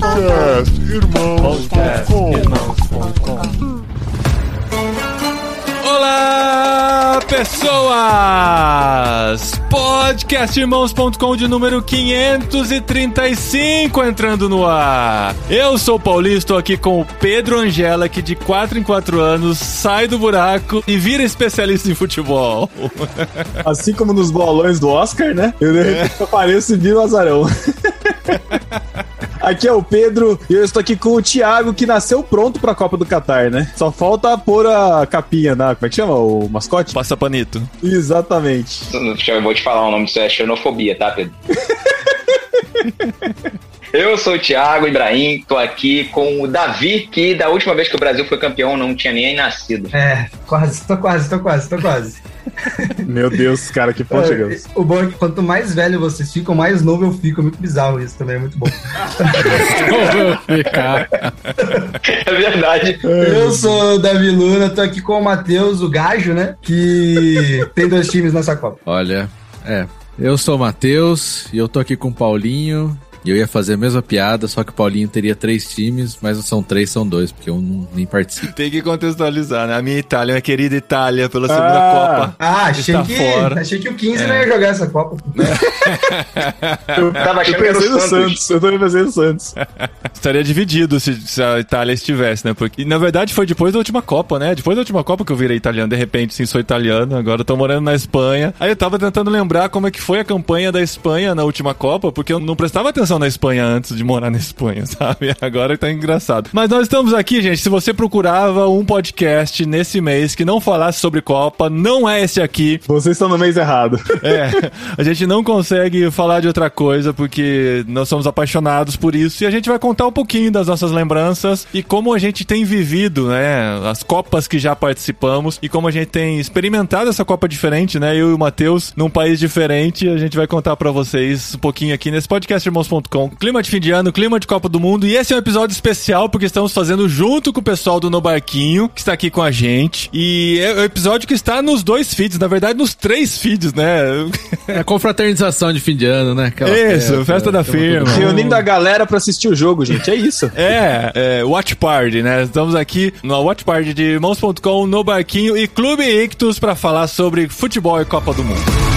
Podcast Irmãos.com Olá, pessoas! Podcastirmãos.com de número 535 entrando no ar. Eu sou o Paulinho, estou aqui com o Pedro Angela, que de 4 em 4 anos sai do buraco e vira especialista em futebol. Assim como nos bolões do Oscar, né? Eu de repente apareço e viro o azarão. Aqui é o Pedro e eu estou aqui com o Thiago, que nasceu pronto pra Copa do Catar, né? Só falta pôr a capinha na. Como é que chama? O mascote? Passa panito. Exatamente. Eu vou te falar o nome disso, é xenofobia, tá, Pedro? Eu sou o Thiago Ibrahim, tô aqui com o Davi, que da última vez que o Brasil foi campeão não tinha nem nascido. É, quase, tô quase, tô quase, tô quase. Meu Deus, cara, que ponto chegamos. O bom é que quanto mais velho vocês ficam, mais novo eu fico. É muito bizarro isso também, é muito bom. É verdade. Eu sou o Davi Luna, tô aqui com o Matheus, o Gajo, né? Que tem dois times nessa Copa. Olha, é. Eu sou o Matheus e eu tô aqui com o Paulinho. E eu ia fazer a mesma piada, só que o Paulinho teria três times, mas não são três, são dois, porque eu não, nem participo. Tem que contextualizar, né? A minha Itália, minha querida Itália, pela segunda Ah. Copa. Ah, achei que, fora. achei que o 15 não ia jogar essa Copa. Eu tava Eu achando que era pensei o no Santos. Santos. Eu também pensei no Santos. Estaria dividido se, se a Itália estivesse, né? Porque, na verdade, foi depois da última Copa, né? Depois da última Copa que eu virei italiano. De repente, sim, sou italiano. Agora eu tô morando na Espanha. Aí eu tava tentando lembrar como é que foi a campanha da Espanha na última Copa, porque eu não prestava atenção na Espanha antes de morar na Espanha, sabe? Agora tá engraçado. Mas nós estamos aqui, gente. Se você procurava um podcast nesse mês que não falasse sobre Copa, não é esse aqui. Vocês estão no mês errado. É, a gente não consegue falar de outra coisa porque nós somos apaixonados por isso e a gente vai contar um pouquinho das nossas lembranças e como a gente tem vivido, né, as copas que já participamos e como a gente tem experimentado essa copa diferente, né, eu e o Matheus num país diferente, a gente vai contar pra vocês um pouquinho aqui nesse podcast irmãos.com. Clima de fim de ano, clima de Copa do Mundo e esse é um episódio especial porque estamos fazendo junto com o pessoal do No Barquinho, que está aqui com a gente e é o episódio que está nos dois feeds, na verdade nos três feeds, né? É a confraternização de fim de ano, né? Aquela Isso, festa da tamo firma. Reunindo a galera pra assistir o jogo, gente. É isso. É, é, Watch Party, né? Estamos aqui no Watch Party de irmãos.com, no Barquinho e Clube Ictus para falar sobre futebol e Copa do Mundo.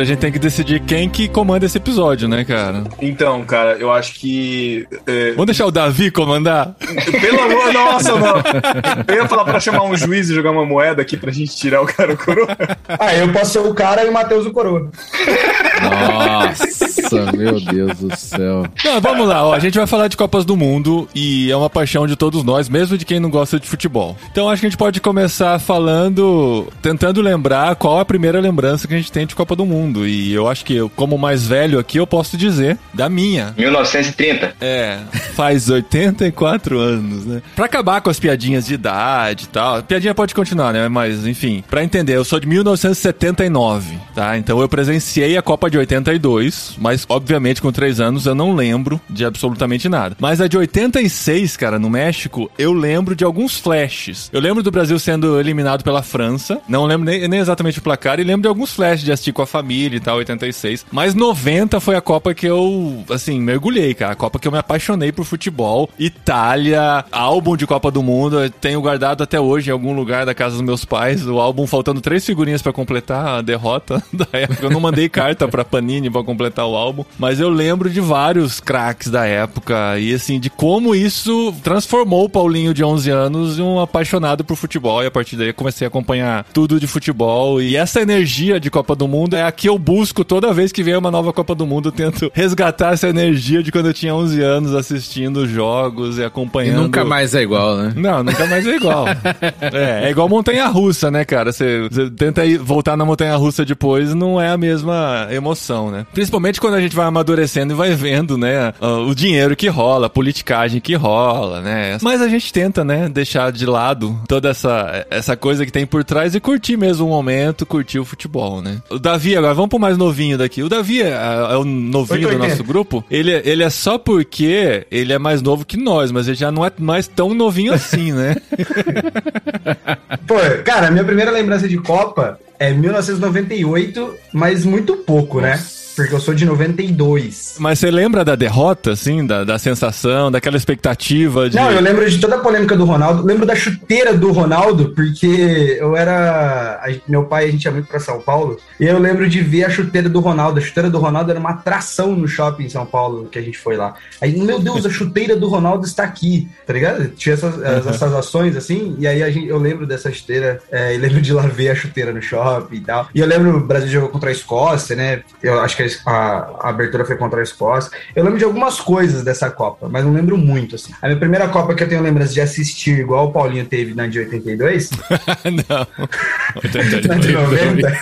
A gente tem que decidir quem que comanda esse episódio, né, cara? Então, cara, eu acho que. é, Vamos deixar o Davi comandar? Pelo amor, nossa, não. Eu ia falar pra chamar um juiz e jogar uma moeda aqui pra gente tirar o cara o coroa. Ah, eu posso ser o cara e o Matheus o coroa. Nossa, meu Deus do céu. Não, vamos lá, ó, a gente vai falar de Copas do Mundo e é uma paixão de todos nós, mesmo de quem não gosta de futebol. Então acho que a gente pode começar falando, tentando lembrar qual a primeira lembrança que a gente tem de Copa do Mundo. E eu acho que eu, como mais velho aqui, eu posso dizer da minha. 1930. É, faz 84 anos, né? Pra acabar com as piadinhas de idade e tal. A piadinha pode continuar, né? Mas, enfim, pra entender, eu sou de 1979, tá? Então eu presenciei a Copa de 82, mas, obviamente, com 3 anos eu não lembro de absolutamente nada. Mas a de 86, cara, no México, eu lembro de alguns flashes. Eu lembro do Brasil sendo eliminado pela França, não lembro nem, nem exatamente o placar, e lembro de alguns flashes de assistir com a família e tal, 86. Mas 90 foi a Copa que eu, assim, mergulhei, cara. A Copa que eu me apaixonei por futebol. Itália, álbum de Copa do Mundo, eu tenho guardado até hoje em algum lugar da casa dos meus pais. O álbum faltando três figurinhas pra completar a derrota da época. Eu não mandei carta pra Panini pra completar o álbum, mas eu lembro de vários craques da época e, assim, de como isso transformou o Paulinho de 11 anos em um apaixonado por futebol. E a partir daí eu comecei a acompanhar tudo de futebol. E essa energia de Copa do Mundo é a que eu busco toda vez que vem uma nova Copa do Mundo. Eu tento resgatar essa energia de quando eu tinha 11 anos assistindo jogos e acompanhando. E nunca mais é igual, né? Não, nunca mais é igual. é, é igual montanha russa, né, cara? Você, você tenta ir, voltar na montanha russa depois, não é a mesma emoção, né? Principalmente quando a gente vai amadurecendo e vai vendo, né, o dinheiro que rola, a politicagem que rola, né? Mas a gente tenta, né, deixar de lado toda essa, essa coisa que tem por trás e curtir mesmo o momento, curtir o futebol, né? O Davi, agora vamos pro mais novinho daqui. O Davi é, é o novinho do nosso grupo. Ele, ele é só porque ele é mais novo que nós, mas ele já não é mais tão novinho assim, né? Pô, cara, minha primeira lembrança de Copa é 1998, mas muito pouco, né? Nossa. né? Porque eu sou de 92. Mas você lembra da derrota, assim? Da, da sensação, daquela expectativa de. Não, eu lembro de toda a polêmica do Ronaldo. Lembro da chuteira do Ronaldo, porque eu era. Meu pai, a gente ia muito pra São Paulo. E eu lembro de ver a chuteira do Ronaldo. A chuteira do Ronaldo era uma atração no shopping em São Paulo, que a gente foi lá. Aí, meu Deus, a chuteira do Ronaldo está aqui, tá ligado? Tinha essas, uhum. essas ações assim. E aí gente, eu lembro dessa chuteira. É, e lembro de lá ver a chuteira no shopping e tal. E eu lembro o Brasil jogou contra a Escócia, né? Eu acho que que a, a, abertura foi contra a Escócia. Eu lembro de algumas coisas dessa Copa, mas não lembro muito, assim. A minha primeira Copa que eu tenho lembrança de assistir, igual o Paulinho teve na de 82. não. na de 90.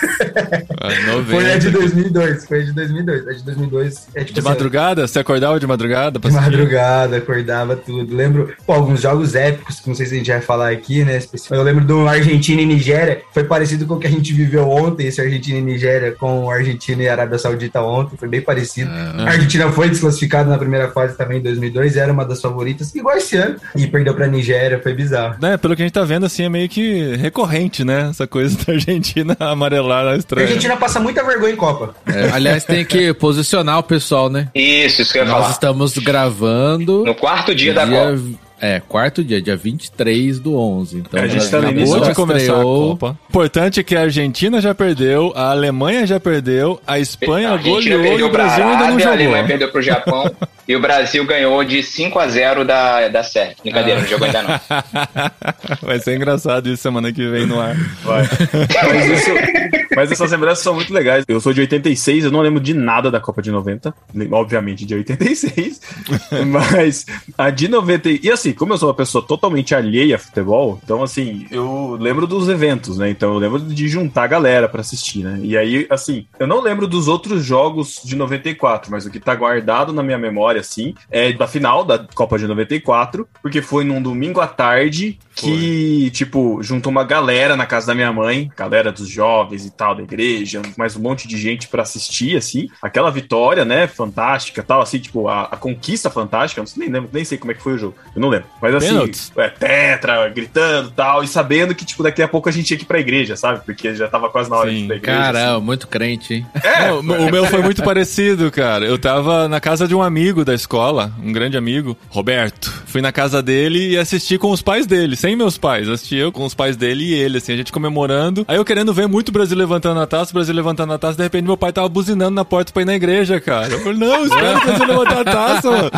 foi a de 2002. Foi a de 2002. A de 2002 é tipo De assim, madrugada? Você acordava de madrugada? De madrugada, acordava tudo. Lembro, pô, alguns jogos épicos, que não sei se a gente vai falar aqui, né? Eu lembro do Argentina e Nigéria. Foi parecido com o que a gente viveu ontem, esse Argentina e Nigéria, com Argentina e Arábia Saudita Saudita ontem, foi bem parecido. É, a Argentina foi desclassificada na primeira fase também em 2002, era uma das favoritas, igual esse ano, e perdeu pra Nigéria, foi bizarro. É, pelo que a gente tá vendo, assim, é meio que recorrente, né? Essa coisa da Argentina amarelar na estreia. A Argentina passa muita vergonha em Copa. É, aliás, tem que posicionar o pessoal, né? Isso, isso que eu ia Nós falar. estamos gravando... No quarto dia, dia... da Copa. É, quarto dia, dia 23 do 11. Então, a gente tá no início de começar a Copa. Importante é que a Argentina já perdeu, a Alemanha já perdeu, a Espanha a goleou e o Brasil ainda não jogou. A Alemanha perdeu pro Japão e o Brasil ganhou de 5 a 0 da, da Sérvia. Brincadeira, ah. não jogou ainda não. Vai ser engraçado isso semana que vem no ar. Vai. Mas, isso, mas essas lembranças são muito legais. Eu sou de 86, eu não lembro de nada da Copa de 90. Obviamente de 86. mas a de 90... E assim, como eu sou uma pessoa totalmente alheia a futebol, então, assim, eu lembro dos eventos, né? Então, eu lembro de juntar a galera para assistir, né? E aí, assim, eu não lembro dos outros jogos de 94, mas o que tá guardado na minha memória, assim, é da final da Copa de 94, porque foi num domingo à tarde que, foi. tipo, juntou uma galera na casa da minha mãe, galera dos jovens e tal, da igreja, mais um monte de gente para assistir, assim, aquela vitória, né? Fantástica tal, assim, tipo, a, a conquista fantástica, eu nem lembro, nem sei como é que foi o jogo, eu não lembro. Mas assim, é, tetra, gritando e tal, e sabendo que, tipo, daqui a pouco a gente tinha que ir pra igreja, sabe? Porque já tava quase na hora Sim. de ir pra igreja. Caramba, assim. muito crente, hein? É, o, o meu foi muito parecido, cara. Eu tava na casa de um amigo da escola, um grande amigo, Roberto. Fui na casa dele e assisti com os pais dele, sem meus pais. Assisti eu com os pais dele e ele, assim, a gente comemorando. Aí eu querendo ver muito o Brasil levantando a taça, o Brasil levantando a taça, de repente meu pai tava buzinando na porta pra ir na igreja, cara. Eu falei, não, espera o Brasil levantar a taça, mano.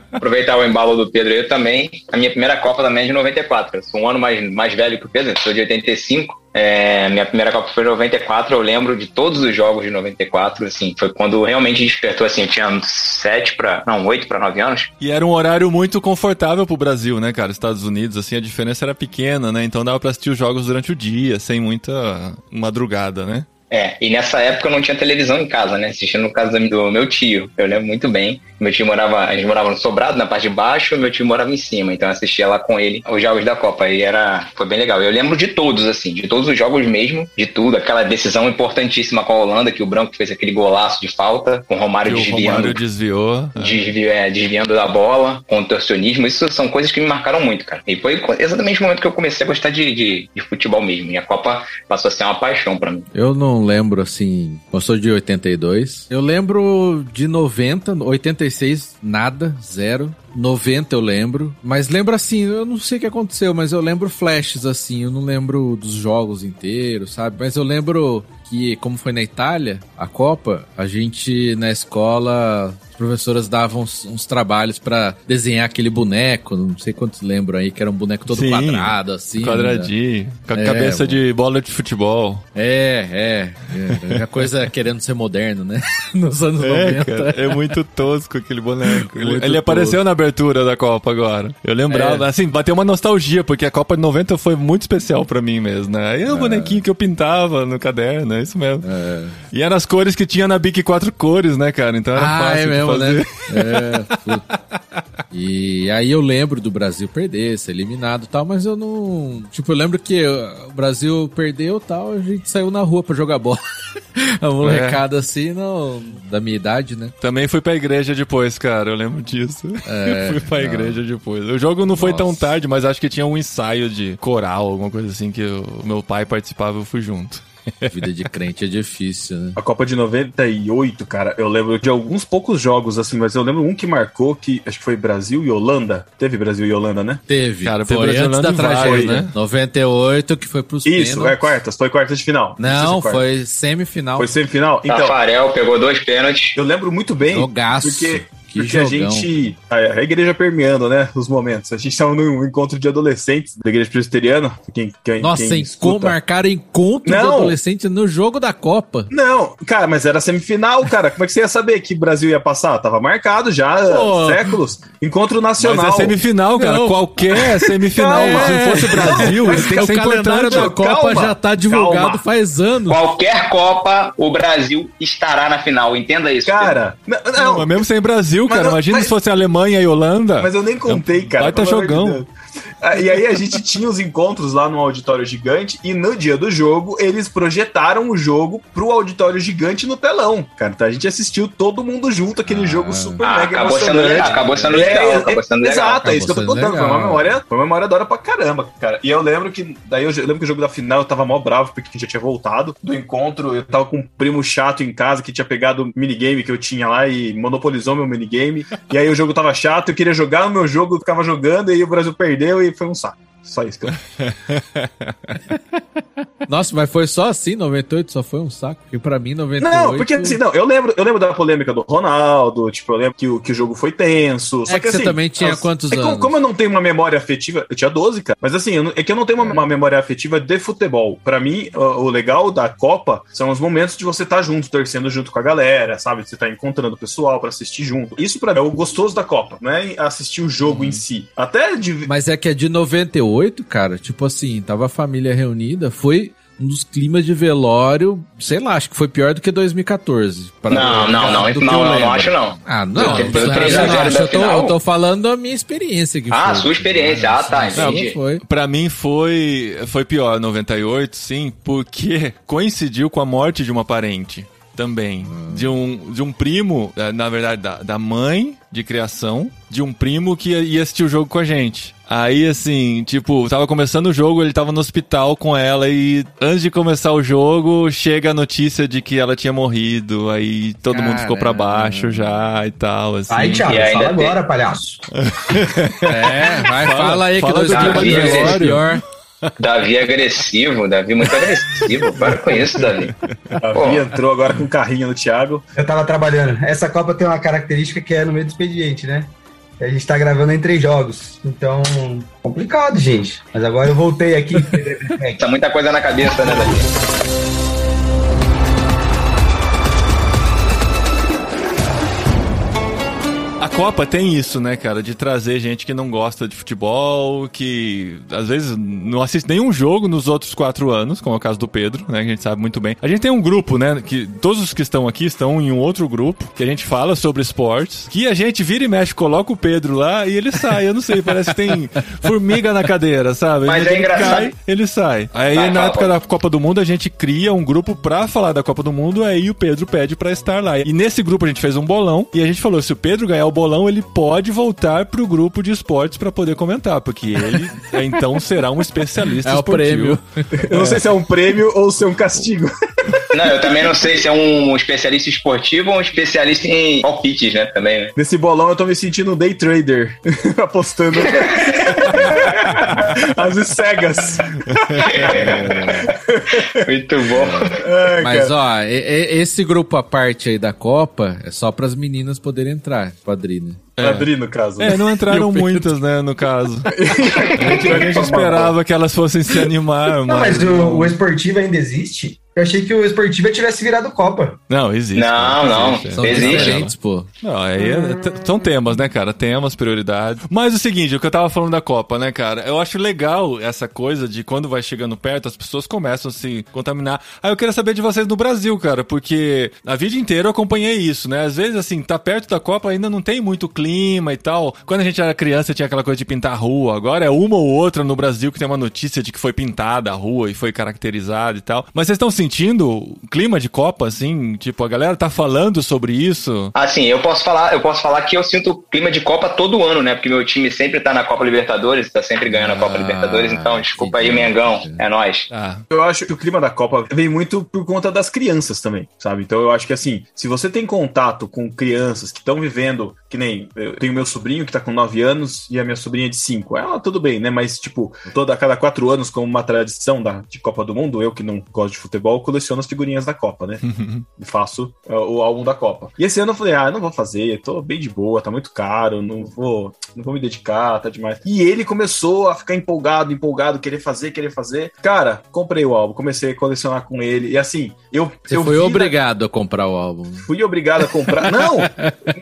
Aproveitar o embalo do Pedro, eu também. A minha primeira Copa também é de 94. Eu sou um ano mais, mais velho que o Pedro, sou de 85. É, minha primeira Copa foi em 94, eu lembro de todos os jogos de 94, assim, foi quando realmente despertou, assim, eu tinha sete para não, oito para nove anos. E era um horário muito confortável pro Brasil, né, cara, Estados Unidos, assim, a diferença era pequena, né, então dava pra assistir os jogos durante o dia, sem muita madrugada, né. É, e nessa época eu não tinha televisão em casa, né? Assistindo no caso do meu tio. Eu lembro muito bem. Meu tio morava, a gente morava no sobrado, na parte de baixo, meu tio morava em cima. Então eu assistia lá com ele os jogos da Copa. E era, foi bem legal. Eu lembro de todos, assim, de todos os jogos mesmo, de tudo. Aquela decisão importantíssima com a Holanda, que o Branco fez aquele golaço de falta, com o Romário que desviando. O Romário desviou. É. Desvi, é, desviando da bola, contorcionismo. Isso são coisas que me marcaram muito, cara. E foi exatamente o momento que eu comecei a gostar de, de, de futebol mesmo. E a Copa passou a ser uma paixão para mim. Eu não lembro assim. Eu sou de 82. Eu lembro de 90, 86, nada, zero. 90 eu lembro. Mas lembro assim, eu não sei o que aconteceu, mas eu lembro flashes assim. Eu não lembro dos jogos inteiros, sabe? Mas eu lembro que, como foi na Itália, a Copa, a gente na escola professoras davam uns, uns trabalhos para desenhar aquele boneco, não sei quantos lembram aí, que era um boneco todo Sim, quadrado, assim. Quadradinho, né? com a é, cabeça de bola de futebol. É, é. é a coisa querendo ser moderno, né? Nos anos é, 90. Cara, é muito tosco aquele boneco. Ele, ele apareceu na abertura da Copa agora. Eu lembrava, é. assim, bateu uma nostalgia, porque a Copa de 90 foi muito especial para mim mesmo, né? Aí é o bonequinho que eu pintava no caderno, é isso mesmo. É. E eram as cores que tinha na Bic quatro cores, né, cara? Então era ah, fácil é mesmo, né? Né? É, E aí eu lembro do Brasil perder, ser eliminado e tal, mas eu não. Tipo, eu lembro que o Brasil perdeu e tal, a gente saiu na rua pra jogar bola. a molecada é. assim, não, da minha idade, né? Também fui pra igreja depois, cara, eu lembro disso. É, fui pra não. igreja depois. O jogo não foi Nossa. tão tarde, mas acho que tinha um ensaio de coral, alguma coisa assim, que o meu pai participava e eu fui junto. Vida de crente é difícil, né? A Copa de 98, cara, eu lembro de alguns poucos jogos, assim, mas eu lembro um que marcou que acho que foi Brasil e Holanda. Teve Brasil e Holanda, né? Teve. Cara, foi, foi antes da tragédia, né? 98, que foi pros Isso, pênaltis. é quartas, foi quartas de final. Não, Não foi semifinal. Foi semifinal? Então, Tafarel pegou dois pênaltis. Eu lembro muito bem. Jogaço. Porque que Porque jogão. a gente. A, igreja permeando, né? Os momentos. A gente estava num encontro de adolescentes da igreja presbiteriana. Quem, quem, Nossa, quem escuta... marcaram encontro não. de adolescentes no jogo da Copa. Não, cara, mas era semifinal, cara. Como é que você ia saber que o Brasil ia passar? Tava marcado já há séculos. Encontro nacional. Mas é semifinal, cara. Não. Qualquer semifinal. Calma. Se não fosse Brasil, mas tem que ser o calendário da Copa calma, já tá divulgado calma. faz anos. Qualquer Copa, o Brasil estará na final. Entenda isso. Cara, não, não. Mas mesmo sem Brasil, Brasil, cara. Mas, Imagina mas, se fosse Alemanha e Holanda. Mas eu nem contei, cara. Vai tá jogão. Ah, e aí a gente tinha os encontros lá no auditório gigante e no dia do jogo eles projetaram o jogo pro auditório gigante no telão. Cara, então a gente assistiu todo mundo junto aquele ah. jogo super ah, mega acabou emocionante. Sendo, acabou sendo legal, é, acabou sendo legal. Exato, é isso que eu tô contando. Foi uma memória, foi uma memória da hora pra caramba, cara. E eu lembro que daí eu, eu lembro que o jogo da final eu tava mó bravo porque já tinha voltado do encontro, eu tava com um primo chato em casa que tinha pegado o minigame que eu tinha lá e monopolizou meu minigame. e aí o jogo tava chato, eu queria jogar o meu jogo, eu ficava jogando e aí o Brasil perdeu e foi um saco. Só isso que eu... Nossa, mas foi só assim, 98 só foi um saco. E para mim 98 Não, porque assim, não, eu lembro, eu lembro da polêmica do Ronaldo, tipo, eu lembro que o, que o jogo foi tenso. Só é que, que assim, você também tinha as, quantos é anos? Como, como, eu não tenho uma memória afetiva, eu tinha 12, cara. Mas assim, eu, é que eu não tenho uma, é. uma memória afetiva de futebol. Para mim, o, o, legal da Copa são os momentos de você estar tá junto, torcendo junto com a galera, sabe? Você tá encontrando o pessoal para assistir junto. Isso para mim é o gostoso da Copa, não é assistir o jogo hum. em si. Até de Mas é que é de 98, cara, tipo assim, tava a família reunida, foi um dos climas de velório, sei lá, acho que foi pior do que 2014. Não, não, não, não, não, não, acho não. Ah, não, eu, eu, eu, tô, eu tô falando a minha experiência. Que ah, foi. sua experiência, ah, tá, entendi. Não, foi. Pra mim foi, foi pior 98, sim, porque coincidiu com a morte de uma parente também. Hum. De, um, de um primo, eh, na verdade, da, da mãe de criação, de um primo que ia assistir o jogo com a gente. Aí, assim, tipo, tava começando o jogo, ele tava no hospital com ela e antes de começar o jogo, chega a notícia de que ela tinha morrido. Aí todo Caramba. mundo ficou pra baixo já e tal, assim. Aí, Thiago, fala agora, palhaço. é, vai, fala, fala aí fala que dois dias é pior. Davi é agressivo, Davi muito agressivo. Para com isso, Davi. Davi Pô. entrou agora com o carrinho no Thiago. Eu tava trabalhando. Essa Copa tem uma característica que é no meio do expediente, né? A gente tá gravando em três jogos. Então, complicado, gente. Mas agora eu voltei aqui. tá muita coisa na cabeça, né, Davi? Copa tem isso, né, cara? De trazer gente que não gosta de futebol, que às vezes não assiste nenhum jogo nos outros quatro anos, como é o caso do Pedro, né? Que a gente sabe muito bem. A gente tem um grupo, né? Que todos os que estão aqui estão em um outro grupo, que a gente fala sobre esportes, que a gente vira e mexe, coloca o Pedro lá e ele sai. Eu não sei, parece que tem formiga na cadeira, sabe? Mas é engraçado. Cai, ele sai. Aí tá, na época da Copa do Mundo a gente cria um grupo pra falar da Copa do Mundo, aí o Pedro pede pra estar lá. E nesse grupo a gente fez um bolão e a gente falou: se o Pedro ganhar o bolão, ele pode voltar pro grupo de esportes para poder comentar, porque ele então será um especialista é esportivo. o prêmio. Eu não sei se é um prêmio ou se é um castigo. Não, eu também não sei se é um especialista esportivo ou um especialista em palpites, né? Também. Né? Nesse bolão eu tô me sentindo um day trader apostando. As cegas. Muito bom. Ai, Mas, ó, esse grupo à parte aí da Copa é só para as meninas poderem entrar, padrinho. É. Adri, no caso. É, não entraram muitas, né, no caso. a gente, a gente esperava que elas fossem se animar. Não, mas, mas o, o esportivo ainda existe? Eu achei que o Esportiva tivesse virado Copa. Não, existe. Não, não. Existe. São diferentes, pô. Não, aí é, são temas, né, cara? Temas, prioridades. Mas o seguinte, o que eu tava falando da Copa, né, cara? Eu acho legal essa coisa de quando vai chegando perto, as pessoas começam a se contaminar. Aí eu queria saber de vocês no Brasil, cara, porque a vida inteira eu acompanhei isso, né? Às vezes, assim, tá perto da Copa, ainda não tem muito clima e tal. Quando a gente era criança, tinha aquela coisa de pintar a rua. Agora é uma ou outra no Brasil que tem uma notícia de que foi pintada a rua e foi caracterizada e tal. Mas vocês estão sentindo o clima de Copa, assim? Tipo, a galera tá falando sobre isso? Assim, eu posso falar, eu posso falar que eu sinto o clima de Copa todo ano, né? Porque meu time sempre tá na Copa Libertadores, tá sempre ganhando ah, a Copa ah, Libertadores, então desculpa aí, Mengão, é nóis. Ah. Eu acho que o clima da Copa vem muito por conta das crianças também, sabe? Então eu acho que assim, se você tem contato com crianças que estão vivendo, que nem eu tenho meu sobrinho que tá com 9 anos e a minha sobrinha de 5. Ela tudo bem, né? Mas, tipo, toda cada quatro anos, como uma tradição da, de Copa do Mundo, eu que não gosto de futebol, coleciono coleciono as figurinhas da Copa, né? e faço uh, o álbum da Copa. E esse ano eu falei, ah, não vou fazer, tô bem de boa, tá muito caro, não vou, não vou me dedicar, tá demais. E ele começou a ficar empolgado, empolgado, querer fazer, querer fazer. Cara, comprei o álbum, comecei a colecionar com ele. E assim, eu. Você eu foi obrigado na... a comprar o álbum. Fui obrigado a comprar. não!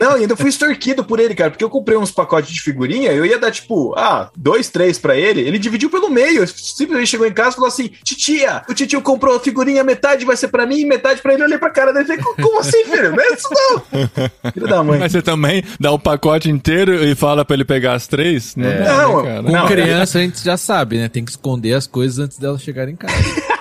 Não, ainda fui extorquido por ele, cara, porque eu comprei uns pacotes de figurinha, eu ia dar, tipo, ah, dois, três pra ele. Ele dividiu pelo meio. Simplesmente chegou em casa e falou assim: Titia, o titio comprou a figurinha metade metade vai ser pra mim e metade pra ele. Eu olhei pra cara dele e falei, como assim, filho? Não é isso não. Filho da mãe. Mas você também dá um pacote inteiro e fala pra ele pegar as três? Não, é. dá, não, né, Com não, criança a gente já sabe, né? Tem que esconder as coisas antes delas chegarem em casa.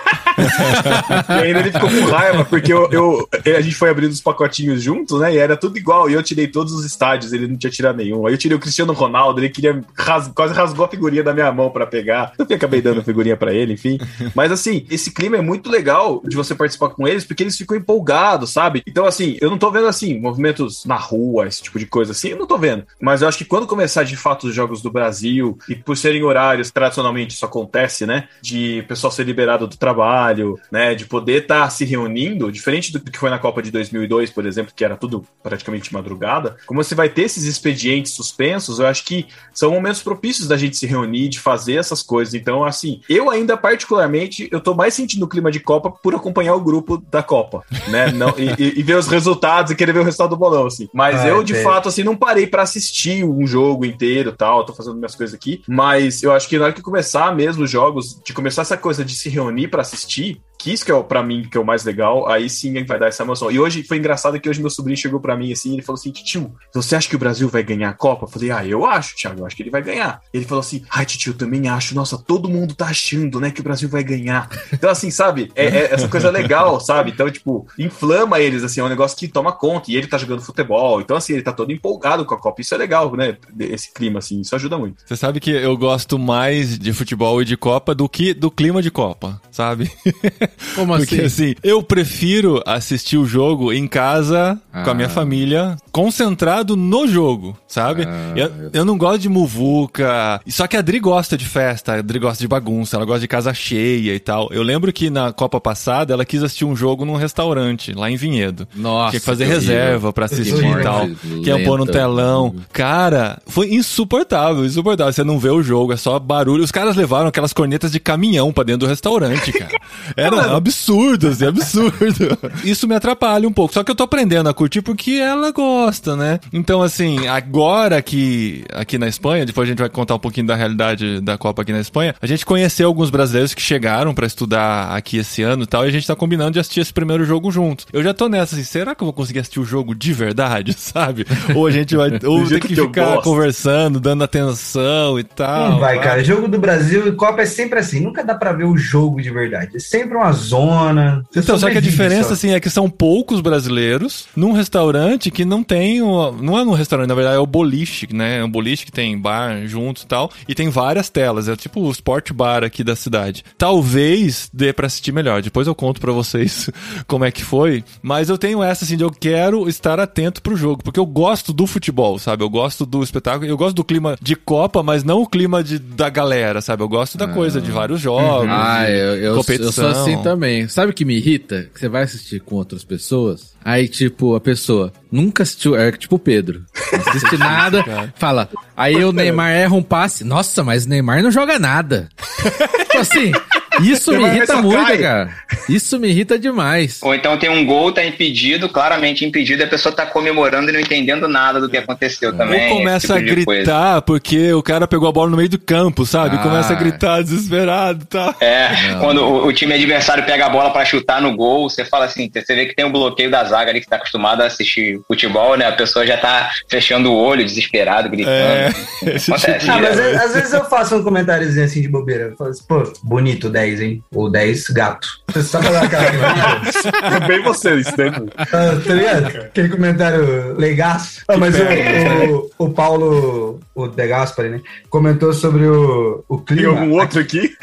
e ainda ele ficou com raiva, porque eu, eu, a gente foi abrindo os pacotinhos juntos, né? E era tudo igual. E eu tirei todos os estádios, ele não tinha tirado nenhum. Aí eu tirei o Cristiano Ronaldo, ele queria ras, quase rasgou a figurinha da minha mão para pegar. Eu acabei dando a figurinha para ele, enfim. Mas assim, esse clima é muito legal de você participar com eles, porque eles ficam empolgados, sabe? Então, assim, eu não tô vendo assim, movimentos na rua, esse tipo de coisa assim, eu não tô vendo. Mas eu acho que quando começar de fato os jogos do Brasil, e por serem horários, tradicionalmente isso acontece, né? De pessoal ser liberado do trabalho, né? De poder estar tá se reunindo, diferente do que foi na Copa de 2002, por exemplo, que era tudo praticamente madrugada, como você vai ter esses expedientes suspensos, eu acho que são momentos propícios da gente se reunir, de fazer essas coisas. Então, assim, eu ainda particularmente, eu tô mais sentindo o clima de Copa por acompanhar o grupo da Copa, né? Não, e, e, ver os resultados e querer ver o resultado do bolão, assim. Mas ah, eu, de é. fato, assim, não parei para assistir um jogo inteiro tal, tô fazendo minhas coisas aqui, mas eu acho que na hora que começar mesmo os jogos, de começar essa coisa de se reunir para assistir, assistir que isso que é para mim que é o mais legal, aí sim vai dar essa emoção. E hoje foi engraçado que hoje meu sobrinho chegou para mim assim, ele falou assim: "Tio, você acha que o Brasil vai ganhar a Copa?" Eu falei: "Ah, eu acho, Thiago, eu acho que ele vai ganhar". Ele falou assim: "Ai, tio, eu também acho. Nossa, todo mundo tá achando, né, que o Brasil vai ganhar". Então assim, sabe? É, é essa coisa legal, sabe? Então, tipo, inflama eles assim, é um negócio que toma conta e ele tá jogando futebol. Então assim, ele tá todo empolgado com a Copa. Isso é legal, né? Esse clima assim, isso ajuda muito. Você sabe que eu gosto mais de futebol e de Copa do que do clima de Copa, sabe? Como assim? assim, eu prefiro assistir o jogo em casa, ah. com a minha ah. família, concentrado no jogo, sabe? Ah, eu, eu não gosto de muvuca. Só que a Adri gosta de festa, a Adri gosta de bagunça, ela gosta de casa cheia e tal. Eu lembro que na Copa passada ela quis assistir um jogo num restaurante, lá em Vinhedo. Nossa. Tinha que fazer que reserva para assistir e tal. Que ia pôr no telão. Cara, foi insuportável, insuportável. Você não vê o jogo, é só barulho. Os caras levaram aquelas cornetas de caminhão pra dentro do restaurante, cara. Era absurdo, assim, absurdo. Isso me atrapalha um pouco. Só que eu tô aprendendo a curtir porque ela gosta, né? Então, assim, agora que aqui na Espanha, depois a gente vai contar um pouquinho da realidade da Copa aqui na Espanha, a gente conheceu alguns brasileiros que chegaram para estudar aqui esse ano e tal, e a gente tá combinando de assistir esse primeiro jogo juntos. Eu já tô nessa, assim, será que eu vou conseguir assistir o jogo de verdade, sabe? Ou a gente vai ou ter que, que ficar conversando, dando atenção e tal. Não vai, cara. Jogo do Brasil e Copa é sempre assim, nunca dá para ver o jogo de verdade. É sempre uma zona. Então, só que a diferença, só. assim, é que são poucos brasileiros num restaurante que não tem um, não é no restaurante, na verdade é o boliche, né? É um boliche que tem bar junto e tal, e tem várias telas, é tipo o sport bar aqui da cidade. Talvez dê pra assistir melhor, depois eu conto pra vocês como é que foi, mas eu tenho essa assim de eu quero estar atento pro jogo, porque eu gosto do futebol, sabe? Eu gosto do espetáculo, eu gosto do clima de Copa, mas não o clima de, da galera, sabe? Eu gosto da ah. coisa de vários jogos, ah, eu, eu, eu sou assim também. Sabe o que me irrita? Que você vai assistir com outras pessoas, aí tipo, a pessoa nunca assistiu, é tipo o Pedro, não assiste nada, fala, aí o Neymar erra um passe, nossa, mas o Neymar não joga nada. tipo assim, isso me irrita muito, cai. cara. Isso me irrita demais. Ou então tem um gol, tá impedido, claramente impedido, e a pessoa tá comemorando e não entendendo nada do que aconteceu também. Ou começa tipo a gritar coisa. porque o cara pegou a bola no meio do campo, sabe? Ah. Começa a gritar desesperado e tá? tal. É, não. quando o, o, time adversário pega a bola para chutar no gol, você fala assim, você vê que tem um bloqueio da zaga ali que tá acostumado a assistir futebol, né? A pessoa já tá fechando o olho, desesperado, gritando. É, Acontece. Tipo ah, mas às vezes eu faço um comentáriozinho assim de bobeira. Eu falo assim, pô, bonito 10 10, hein? Ou 10 gato. Você sabe falar cara bem você, isso né? Ah, tá ligado? Aquele comentário legaço. Ah, mas o, o, o, Paulo, o De Gaspari, né? Comentou sobre o, o clima. Tem algum outro aqui?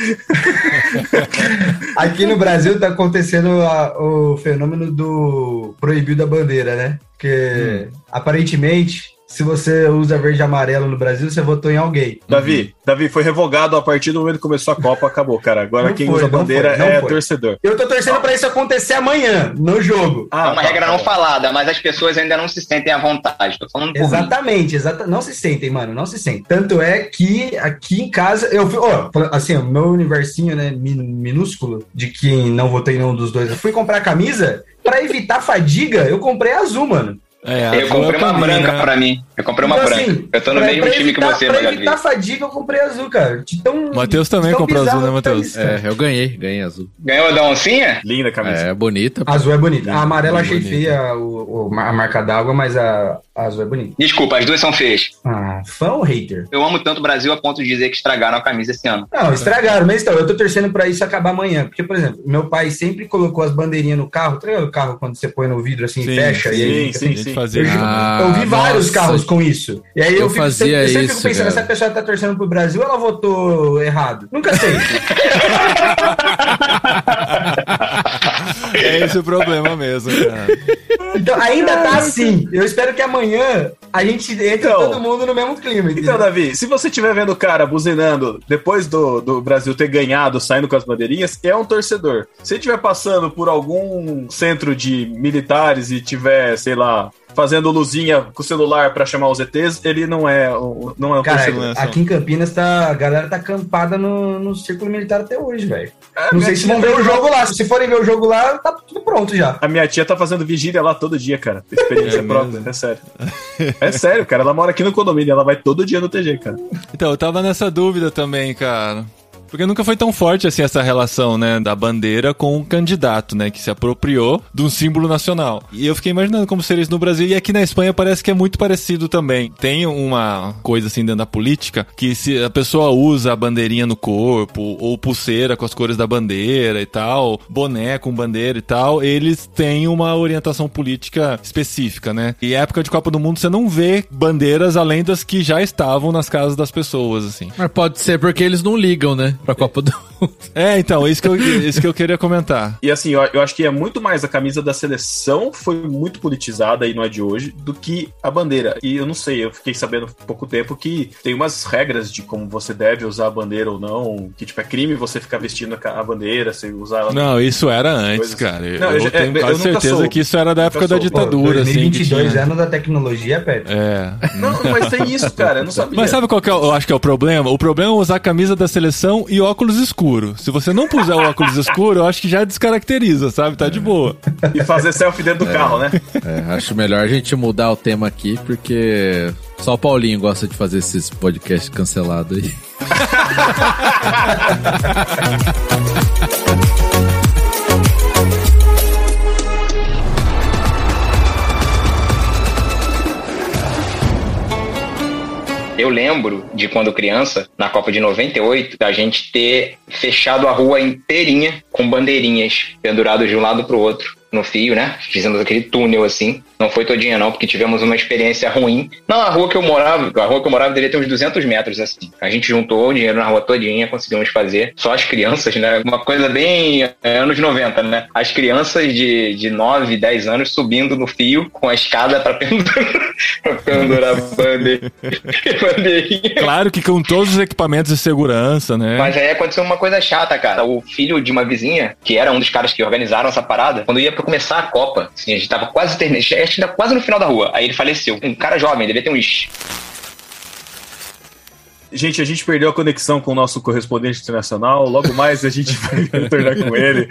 aqui no Brasil tá acontecendo a, o fenômeno do proibido da bandeira, né? Porque hum. aparentemente se você usa verde e amarelo no Brasil, você votou em alguém. Davi, uhum. Davi, foi revogado a partir do momento que começou a Copa, acabou, cara. Agora não quem foi, usa a bandeira foi, é foi. torcedor. Eu tô torcendo para isso acontecer amanhã, no jogo. Ah, é uma tá, regra tá, não tá. falada, mas as pessoas ainda não se sentem à vontade. Tô falando Exatamente, exata, não se sentem, mano, não se sentem. Tanto é que aqui em casa, eu fui, ó, assim, o meu universinho, né, minúsculo, de que não votei nenhum dos dois, eu fui comprar camisa, para evitar fadiga, eu comprei azul, mano. É, eu comprei uma branca né? pra mim. Eu comprei uma então, branca. Assim, eu tô no pra, mesmo pra time evitar, que você, Pra evitar fadiga, eu comprei azul, cara. Tão, Matheus também comprou azul, né, Matheus? É, eu ganhei, ganhei azul. Ganhou da oncinha? Linda a camisa. É, bonita. Azul é bonita. A amarela achei bonita. feia, o, o, a marca d'água, mas a, a azul é bonita. Desculpa, as duas são feias. Ah, fã ou hater? Eu amo tanto o Brasil a ponto de dizer que estragaram a camisa esse ano. Não, estragaram, mas então, eu tô torcendo pra isso acabar amanhã. Porque, por exemplo, meu pai sempre colocou as bandeirinhas no carro. Tá ligado o carro quando você põe no vidro assim sim, e fecha? Sim, e aí, sim, sim, sim. Fazia. Eu, ah, eu vi vários carros com isso. E aí eu, eu fico, fazia sempre, eu sempre fico pensando, cara. essa pessoa tá torcendo pro Brasil, ela votou errado. Nunca sei. é esse o problema mesmo, cara. Então, ainda tá assim. Eu espero que amanhã a gente entre então, todo mundo no mesmo clima. Entendeu? Então, Davi, se você estiver vendo o cara buzinando depois do, do Brasil ter ganhado, saindo com as bandeirinhas, é um torcedor. Se estiver passando por algum centro de militares e tiver, sei lá, fazendo luzinha com o celular para chamar os ETs, ele não é, não é um Cara, aqui em Campinas tá, a galera tá acampada no, no círculo militar até hoje, velho. É, não sei se vão ver o jogo lá. Se forem ver o jogo lá, tá tudo pronto já. A minha tia tá fazendo vigília lá todo dia, cara. Experiência é própria, é sério. É sério, cara. Ela mora aqui no condomínio, ela vai todo dia no TG, cara. Então, eu tava nessa dúvida também, cara. Porque nunca foi tão forte assim essa relação, né, da bandeira com o candidato, né, que se apropriou de um símbolo nacional. E eu fiquei imaginando como seria isso no Brasil e aqui na Espanha parece que é muito parecido também. Tem uma coisa assim dentro da política que se a pessoa usa a bandeirinha no corpo ou pulseira com as cores da bandeira e tal, boné com bandeira e tal, eles têm uma orientação política específica, né? E época de Copa do Mundo você não vê bandeiras além das que já estavam nas casas das pessoas, assim. Mas pode ser porque eles não ligam, né? Pra Copa do Mundo. É, então, isso que eu, isso que eu queria comentar. E assim, eu, eu acho que é muito mais a camisa da seleção foi muito politizada e não é de hoje, do que a bandeira. E eu não sei, eu fiquei sabendo há pouco tempo que tem umas regras de como você deve usar a bandeira ou não, que tipo, é crime você ficar vestindo a bandeira, você usar ela. Não, isso era antes, cara. Não, eu, eu, tenho é, quase certeza sou. que isso era da época da ditadura, Pô, 2022 assim. anos da tecnologia, Pedro. É. Não, mas tem isso, cara, eu não sabia. Mas sabe qual que é, eu acho que é o problema? O problema é usar a camisa da seleção e óculos escuro. Se você não puser o óculos escuro, eu acho que já descaracteriza, sabe? Tá de boa. E fazer selfie dentro do é, carro, né? É, acho melhor a gente mudar o tema aqui, porque só o Paulinho gosta de fazer esses podcasts cancelados aí. Eu lembro de quando criança, na Copa de 98, a gente ter fechado a rua inteirinha com bandeirinhas penduradas de um lado pro outro no fio, né? Fizemos aquele túnel assim. Não foi todinha não, porque tivemos uma experiência ruim. Não, a rua que eu morava, a rua que eu morava deveria ter uns 200 metros assim. A gente juntou o dinheiro na rua todinha, conseguimos fazer. Só as crianças, né? Uma coisa bem é, anos 90, né? As crianças de, de 9, 10 anos subindo no fio com a escada para pendurar, pra pendurar bandeirinha. Claro que com todos os equipamentos de segurança, né? Mas aí aconteceu uma coisa chata, cara. O filho de uma vizinha, que era um dos caras que organizaram essa parada, quando ia pra começar a Copa, assim, a gente tava quase terminando, acho que ainda quase no final da rua. Aí ele faleceu. Um cara jovem, devia ter uns Gente, a gente perdeu a conexão com o nosso correspondente internacional. Logo mais a gente vai retornar com ele.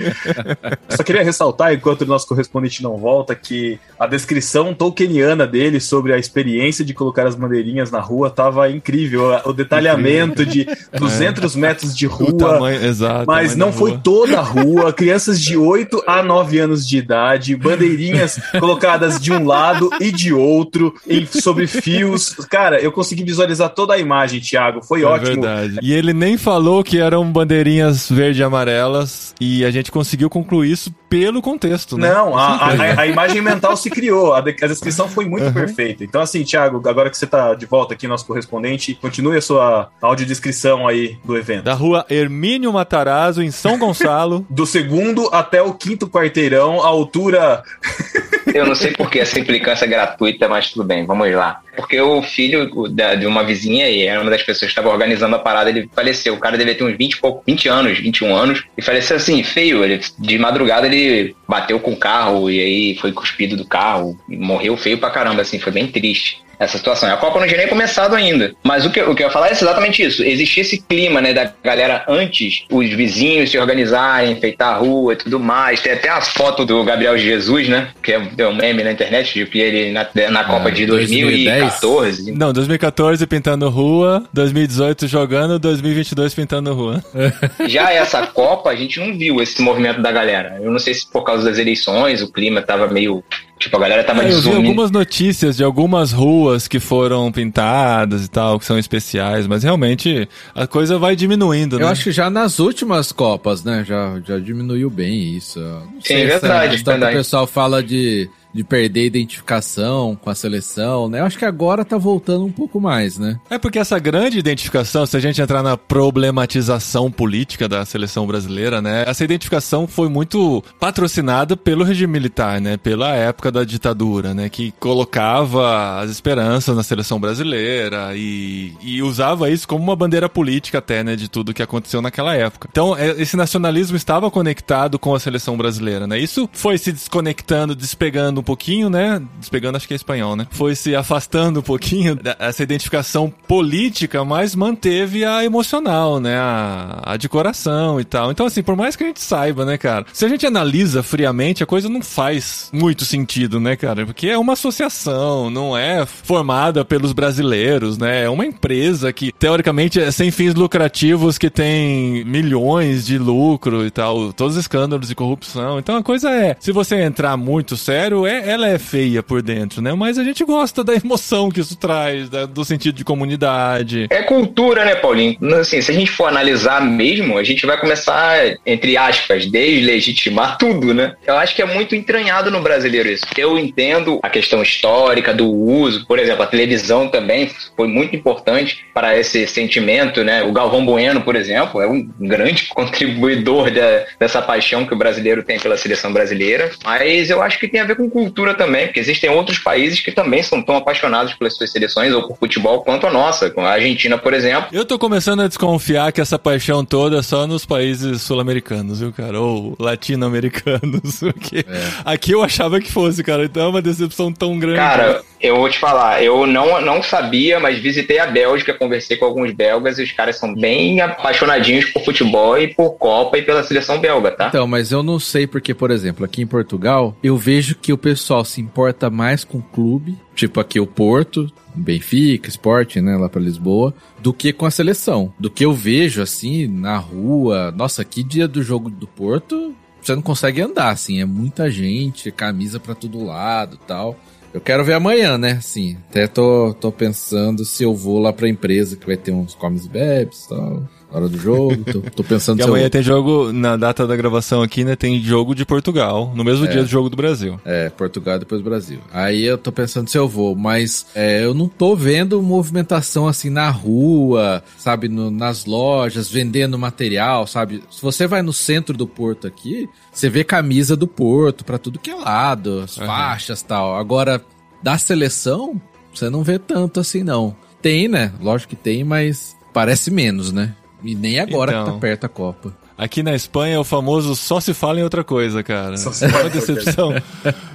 Só queria ressaltar, enquanto o nosso correspondente não volta, que a descrição tolkieniana dele sobre a experiência de colocar as bandeirinhas na rua estava incrível. O detalhamento incrível. de 200 é. metros de rua. Tamanho, exato, mas não foi toda a rua. Crianças de 8 a 9 anos de idade, bandeirinhas colocadas de um lado e de outro, em, sobre fios. Cara, eu consegui visualizar toda a imagem, Thiago. Thiago. Foi é ótimo. Verdade. E ele nem falou que eram bandeirinhas verde e amarelas. E a gente conseguiu concluir isso pelo contexto, né? Não, a, a, a imagem mental se criou. A, de, a descrição foi muito uhum. perfeita. Então, assim, Thiago, agora que você está de volta aqui, nosso correspondente, continue a sua audiodescrição aí do evento. Da rua Hermínio Matarazzo, em São Gonçalo. do segundo até o quinto quarteirão, a altura. Eu não sei por que essa implicância é gratuita, mas tudo bem, vamos lá. Porque o filho de uma vizinha, e era uma das pessoas estava organizando a parada, ele faleceu. O cara devia ter uns 20 pouco, 20 anos, 21 anos, e faleceu assim, feio. Ele, de madrugada ele bateu com o carro e aí foi cuspido do carro, morreu feio pra caramba, assim, foi bem triste essa situação. A Copa não tinha nem começado ainda. Mas o que, o que eu ia falar é exatamente isso. Existia esse clima, né, da galera antes, os vizinhos se organizarem, enfeitar a rua e tudo mais. Tem até as fotos do Gabriel Jesus, né, que é um meme na internet, de que ele na, na Copa de 2014. Não, 2014 pintando rua, 2018 jogando, 2022 pintando rua. Já essa Copa, a gente não viu esse movimento da galera. Eu não sei se por causa das eleições, o clima tava meio Tipo, a galera tava é, Eu vi algumas notícias de algumas ruas que foram pintadas e tal, que são especiais, mas realmente a coisa vai diminuindo, né? Eu acho que já nas últimas Copas, né? Já, já diminuiu bem isso. Não Sim, é verdade. Então, o pessoal fala de de perder identificação com a seleção, né? Eu acho que agora tá voltando um pouco mais, né? É porque essa grande identificação, se a gente entrar na problematização política da seleção brasileira, né? Essa identificação foi muito patrocinada pelo regime militar, né? Pela época da ditadura, né? Que colocava as esperanças na seleção brasileira e, e usava isso como uma bandeira política até, né? De tudo que aconteceu naquela época. Então, é, esse nacionalismo estava conectado com a seleção brasileira, né? Isso foi se desconectando, despegando pouquinho, né? Despegando, acho que é espanhol, né? Foi se afastando um pouquinho dessa identificação política, mas manteve a emocional, né? A, a de coração e tal. Então, assim, por mais que a gente saiba, né, cara? Se a gente analisa friamente, a coisa não faz muito sentido, né, cara? Porque é uma associação, não é formada pelos brasileiros, né? É uma empresa que, teoricamente, é sem fins lucrativos, que tem milhões de lucro e tal, todos os escândalos de corrupção. Então, a coisa é, se você entrar muito sério, é é, ela é feia por dentro, né? Mas a gente gosta da emoção que isso traz, do sentido de comunidade. É cultura, né, Paulinho? Assim, se a gente for analisar mesmo, a gente vai começar, entre aspas, deslegitimar tudo, né? Eu acho que é muito entranhado no brasileiro isso. Eu entendo a questão histórica do uso, por exemplo, a televisão também foi muito importante para esse sentimento, né? O Galvão Bueno, por exemplo, é um grande contribuidor de, dessa paixão que o brasileiro tem pela seleção brasileira, mas eu acho que tem a ver com cultura cultura também, porque existem outros países que também são tão apaixonados pelas suas seleções ou por futebol quanto a nossa, como a Argentina, por exemplo. Eu tô começando a desconfiar que essa paixão toda é só nos países sul-americanos, viu, cara? Ou latino-americanos. Porque é. aqui eu achava que fosse, cara. Então é uma decepção tão grande. Cara, eu vou te falar, eu não, não sabia, mas visitei a Bélgica, conversei com alguns belgas e os caras são bem apaixonadinhos por futebol e por Copa e pela seleção belga, tá? Então, mas eu não sei porque, por exemplo, aqui em Portugal, eu vejo que o pessoal se importa mais com o clube, tipo aqui o Porto, Benfica, Sporting, né, lá para Lisboa, do que com a seleção. Do que eu vejo assim na rua, nossa, que dia do jogo do Porto, você não consegue andar assim, é muita gente, camisa para todo lado, tal. Eu quero ver amanhã, né? Sim. Até tô, tô pensando se eu vou lá pra empresa que vai ter uns comes e bebes tal. Hora do jogo, tô, tô pensando E se eu- amanhã tem jogo, na data da gravação aqui, né? Tem jogo de Portugal, no mesmo É. dia do jogo do Brasil. É, Portugal e depois Brasil. Aí eu tô pensando se eu vou, mas é, eu não tô vendo movimentação assim na rua, sabe, no- nas lojas, vendendo material, sabe? Se você vai no centro do Porto aqui, você vê camisa do Porto pra tudo que é lado, as Aham. faixas e tal. Agora, da seleção, você não vê tanto assim, não. Tem, né? Lógico que tem, mas parece menos, né? E nem agora que Então. tá perto a Copa. Aqui na Espanha, o famoso só se fala em outra coisa, cara. Só se fala uma decepção,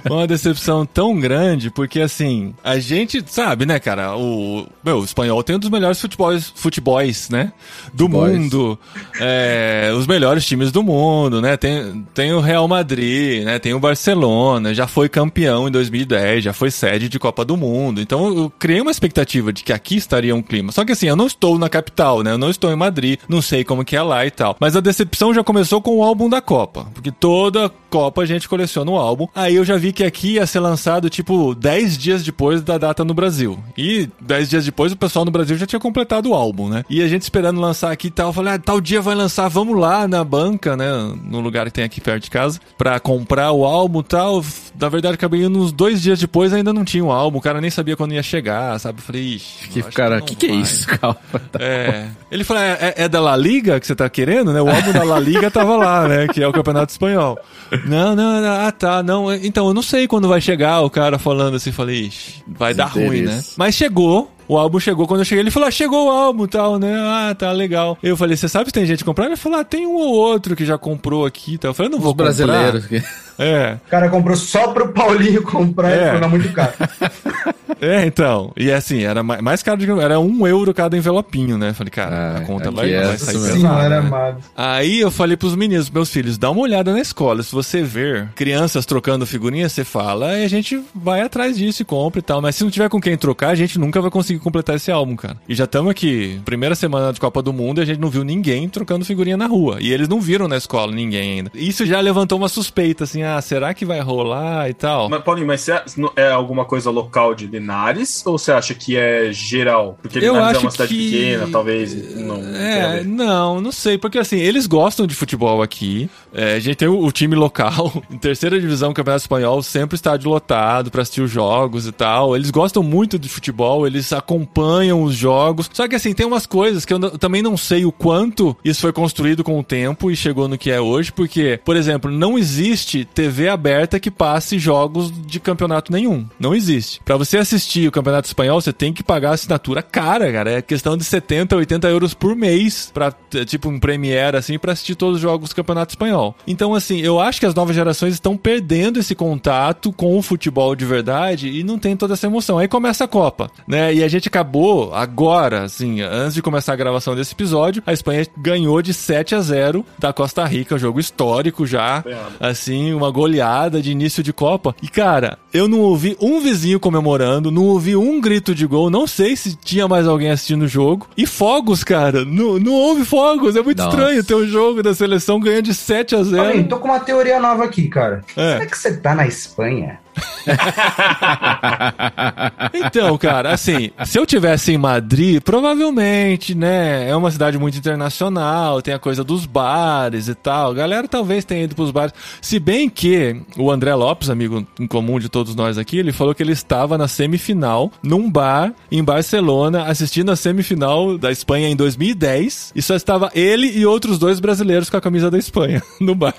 uma decepção tão grande, porque assim, a gente sabe, né, cara, o, meu, o espanhol tem um dos melhores futebols, futebols né, do mundo, é, os melhores times do mundo, né, tem, tem o Real Madrid, né, tem o Barcelona, já foi campeão em 2010, já foi sede de Copa do Mundo, então eu criei uma expectativa de que aqui estaria um clima, só que assim, eu não estou na capital, né, eu não estou em Madrid, não sei como que é lá e tal, mas a decepção já começou com o álbum da Copa, porque toda Copa a gente coleciona o álbum, aí eu já vi que aqui ia ser lançado tipo 10 dias depois da data no Brasil, e 10 dias depois o pessoal no Brasil já tinha completado o álbum, né, e a gente esperando lançar aqui e tal, eu falei, ah, tal dia vai lançar, vamos lá na banca, né, no lugar que tem aqui perto de casa, pra comprar o álbum e tal, na verdade acabei indo uns dois dias depois ainda não tinha o álbum, o cara nem sabia quando ia chegar, sabe, eu falei, ixi, Que cara, não que que é isso? Calma. É. Ele falou: é, é- é da La Liga que você tá querendo, né? O álbum da La Liga tava lá, né? Que é o Campeonato Espanhol. Não, não, não, ah, tá. Não, então eu não sei quando vai chegar o cara falando assim. Falei, vai dar ruim, né? Mas chegou. O álbum chegou quando eu cheguei. Ele falou: ah, chegou o álbum e tal, né? Ah, tá legal. Eu falei: você sabe se tem gente comprando? Ele falou: ah, tem um ou outro que já comprou aqui e tal. Eu falei: não vou Os brasileiros. comprar. É. O cara comprou só pro Paulinho comprar É. e ficou muito caro. É, então. E assim, era mais, caro de. Era um euro cada envelopinho, né? Falei, cara, Ah, a conta aqui vai, é vai sair mesmo. pesada, né? Aí eu falei pros meninos, meus filhos, dá uma olhada na escola. Se você ver crianças trocando figurinha, você fala, e a gente vai atrás disso e compra e tal. Mas se não tiver com quem trocar, a gente nunca vai conseguir completar esse álbum, cara. E já estamos aqui, primeira semana de Copa do Mundo, e a gente não viu ninguém trocando figurinha na rua. E eles não viram na escola ninguém ainda. Isso já levantou uma suspeita, assim, ah, será que vai rolar e tal? Mas, Paulinho, mas você é alguma coisa local de Linares ou você acha que é geral? Porque Eu Linares é acho uma cidade que- pequena, talvez não. É, não, não sei, porque assim, eles gostam de futebol aqui. É, a gente tem o, o time local, em terceira divisão Campeonato Espanhol, sempre estádio lotado pra assistir os jogos e tal. Eles gostam muito de futebol, eles acompanham os jogos. Só que assim, tem umas coisas que eu também não sei o quanto isso foi construído com o tempo e chegou no que é hoje, porque, por exemplo, não existe TV aberta que passe jogos de campeonato nenhum. Não existe. Pra você assistir o Campeonato Espanhol, você tem que pagar assinatura cara, cara. É questão de 70, 80 euros por mês pra, t- tipo, um Premiere, assim, pra assistir todos os jogos do Campeonato Espanhol. Então, assim, eu acho que as novas gerações estão perdendo esse contato com o futebol de verdade e não tem toda essa emoção. Aí começa a Copa, né? E a gente acabou agora, assim, antes de começar a gravação desse episódio, a Espanha ganhou de 7 a 0 da Costa Rica, jogo histórico já, assim, uma goleada de início de Copa. E cara, eu não ouvi um vizinho comemorando, não ouvi um grito de gol, não sei se tinha mais alguém assistindo o jogo. E fogos, cara, não, não houve fogos, é muito Nossa. estranho ter um jogo da seleção ganhando de 7 a 0. Paulinho, tô com uma teoria nova aqui, cara. É. Será que você tá na Espanha? Então, cara, assim, se eu tivesse em Madrid, provavelmente, né? É uma cidade muito internacional, tem a coisa dos bares e tal. A galera talvez tenha ido pros bares. Se bem que o André Lopes, amigo em comum de todos nós aqui, ele falou que ele estava na semifinal, num bar em Barcelona, assistindo a semifinal da Espanha em 2010, e só estava ele e outros dois brasileiros com a camisa da Espanha no bar.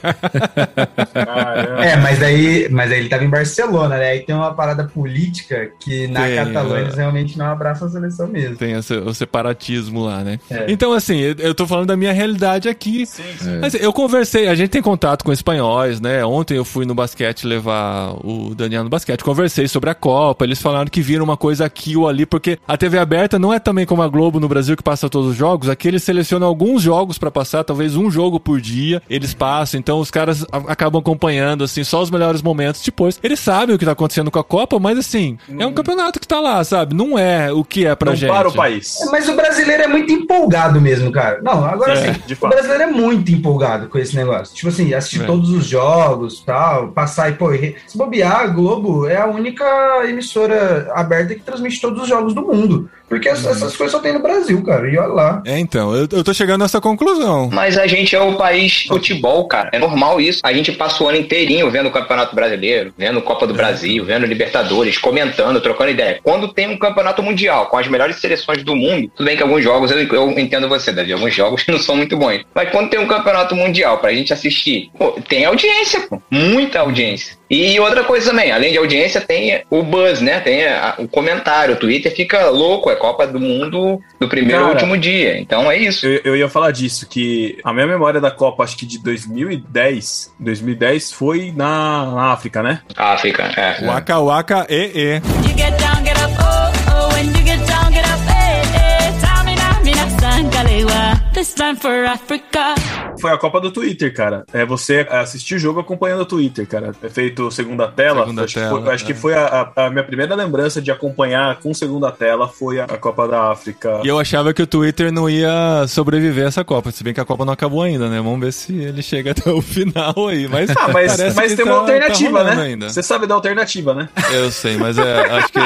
Caramba. É, mas daí, mas daí ele tava em Barcelona, né? Aí tem uma parada política que na Tem, Catalunha é. eles realmente não abraçam a seleção mesmo. Tem esse- o separatismo lá, né? É. Então, assim, eu, eu tô falando da minha realidade aqui. Sim, sim. Mas eu conversei, a gente tem contato com espanhóis, né? Ontem eu fui no basquete levar o Daniel no basquete. Conversei sobre a Copa. Eles falaram que viram uma coisa aqui ou ali, porque a TV aberta não é também como a Globo no Brasil que passa todos os jogos. Aqui eles selecionam alguns jogos pra passar, talvez um jogo por dia. Eles passam, então os caras acabam acompanhando, assim, só os melhores momentos depois. Eles sabem o que tá acontecendo com a Copa, mas assim, é um campeonato que tá lá, sabe? Não é o que é pra não gente. para o país. É, Mas o brasileiro é muito empolgado mesmo, cara. Não, agora É, sim, de o brasileiro é muito empolgado com esse negócio. Tipo assim, assistir É. todos os jogos tal, passar e, pô, e- se bobear, a Globo é a única emissora aberta que transmite todos os jogos do mundo. Porque essas, essas coisas só tem no Brasil, cara. E olha lá. É, então, eu, eu tô chegando nessa conclusão. Mas a gente é o país futebol, cara. É normal isso. A gente passa o ano inteirinho vendo o Campeonato Brasileiro, vendo Copa do Brasil, vendo Libertadores, comentando, trocando ideia. Quando tem um campeonato mundial com as melhores seleções do mundo, tudo bem que alguns jogos, eu, eu entendo você, Davi, alguns jogos não são muito bons. Mas quando tem um campeonato mundial pra gente assistir, pô, tem audiência, pô. Muita audiência. E outra coisa também, além de audiência, tem o buzz, né? Tem a, o comentário. O Twitter fica louco, é Copa do Mundo do primeiro Cara, ao último dia. Então é isso. Eu, eu ia falar disso, que a minha memória da Copa, acho que de 2010, 2010 foi na, na África, né? África, é. Waka Waka E E. You get down, get up, oh, oh, when you get down, get up, eh, eh. Tamina, mina. This time for Africa. Foi a Copa do Twitter, cara. É você assistir o jogo acompanhando o Twitter, cara. É feito segunda tela. Segunda acho tela, que foi, acho é. que foi a, a- minha primeira lembrança de acompanhar com segunda tela foi a, a Copa da África. E eu achava que o Twitter não ia sobreviver a essa Copa, se bem que a Copa não acabou ainda, né? Vamos ver se ele chega até o final aí. Mas, Ah, mas, mas tem tá- uma alternativa, tá né? Ainda. Você sabe da alternativa, né? Eu sei, mas é, acho que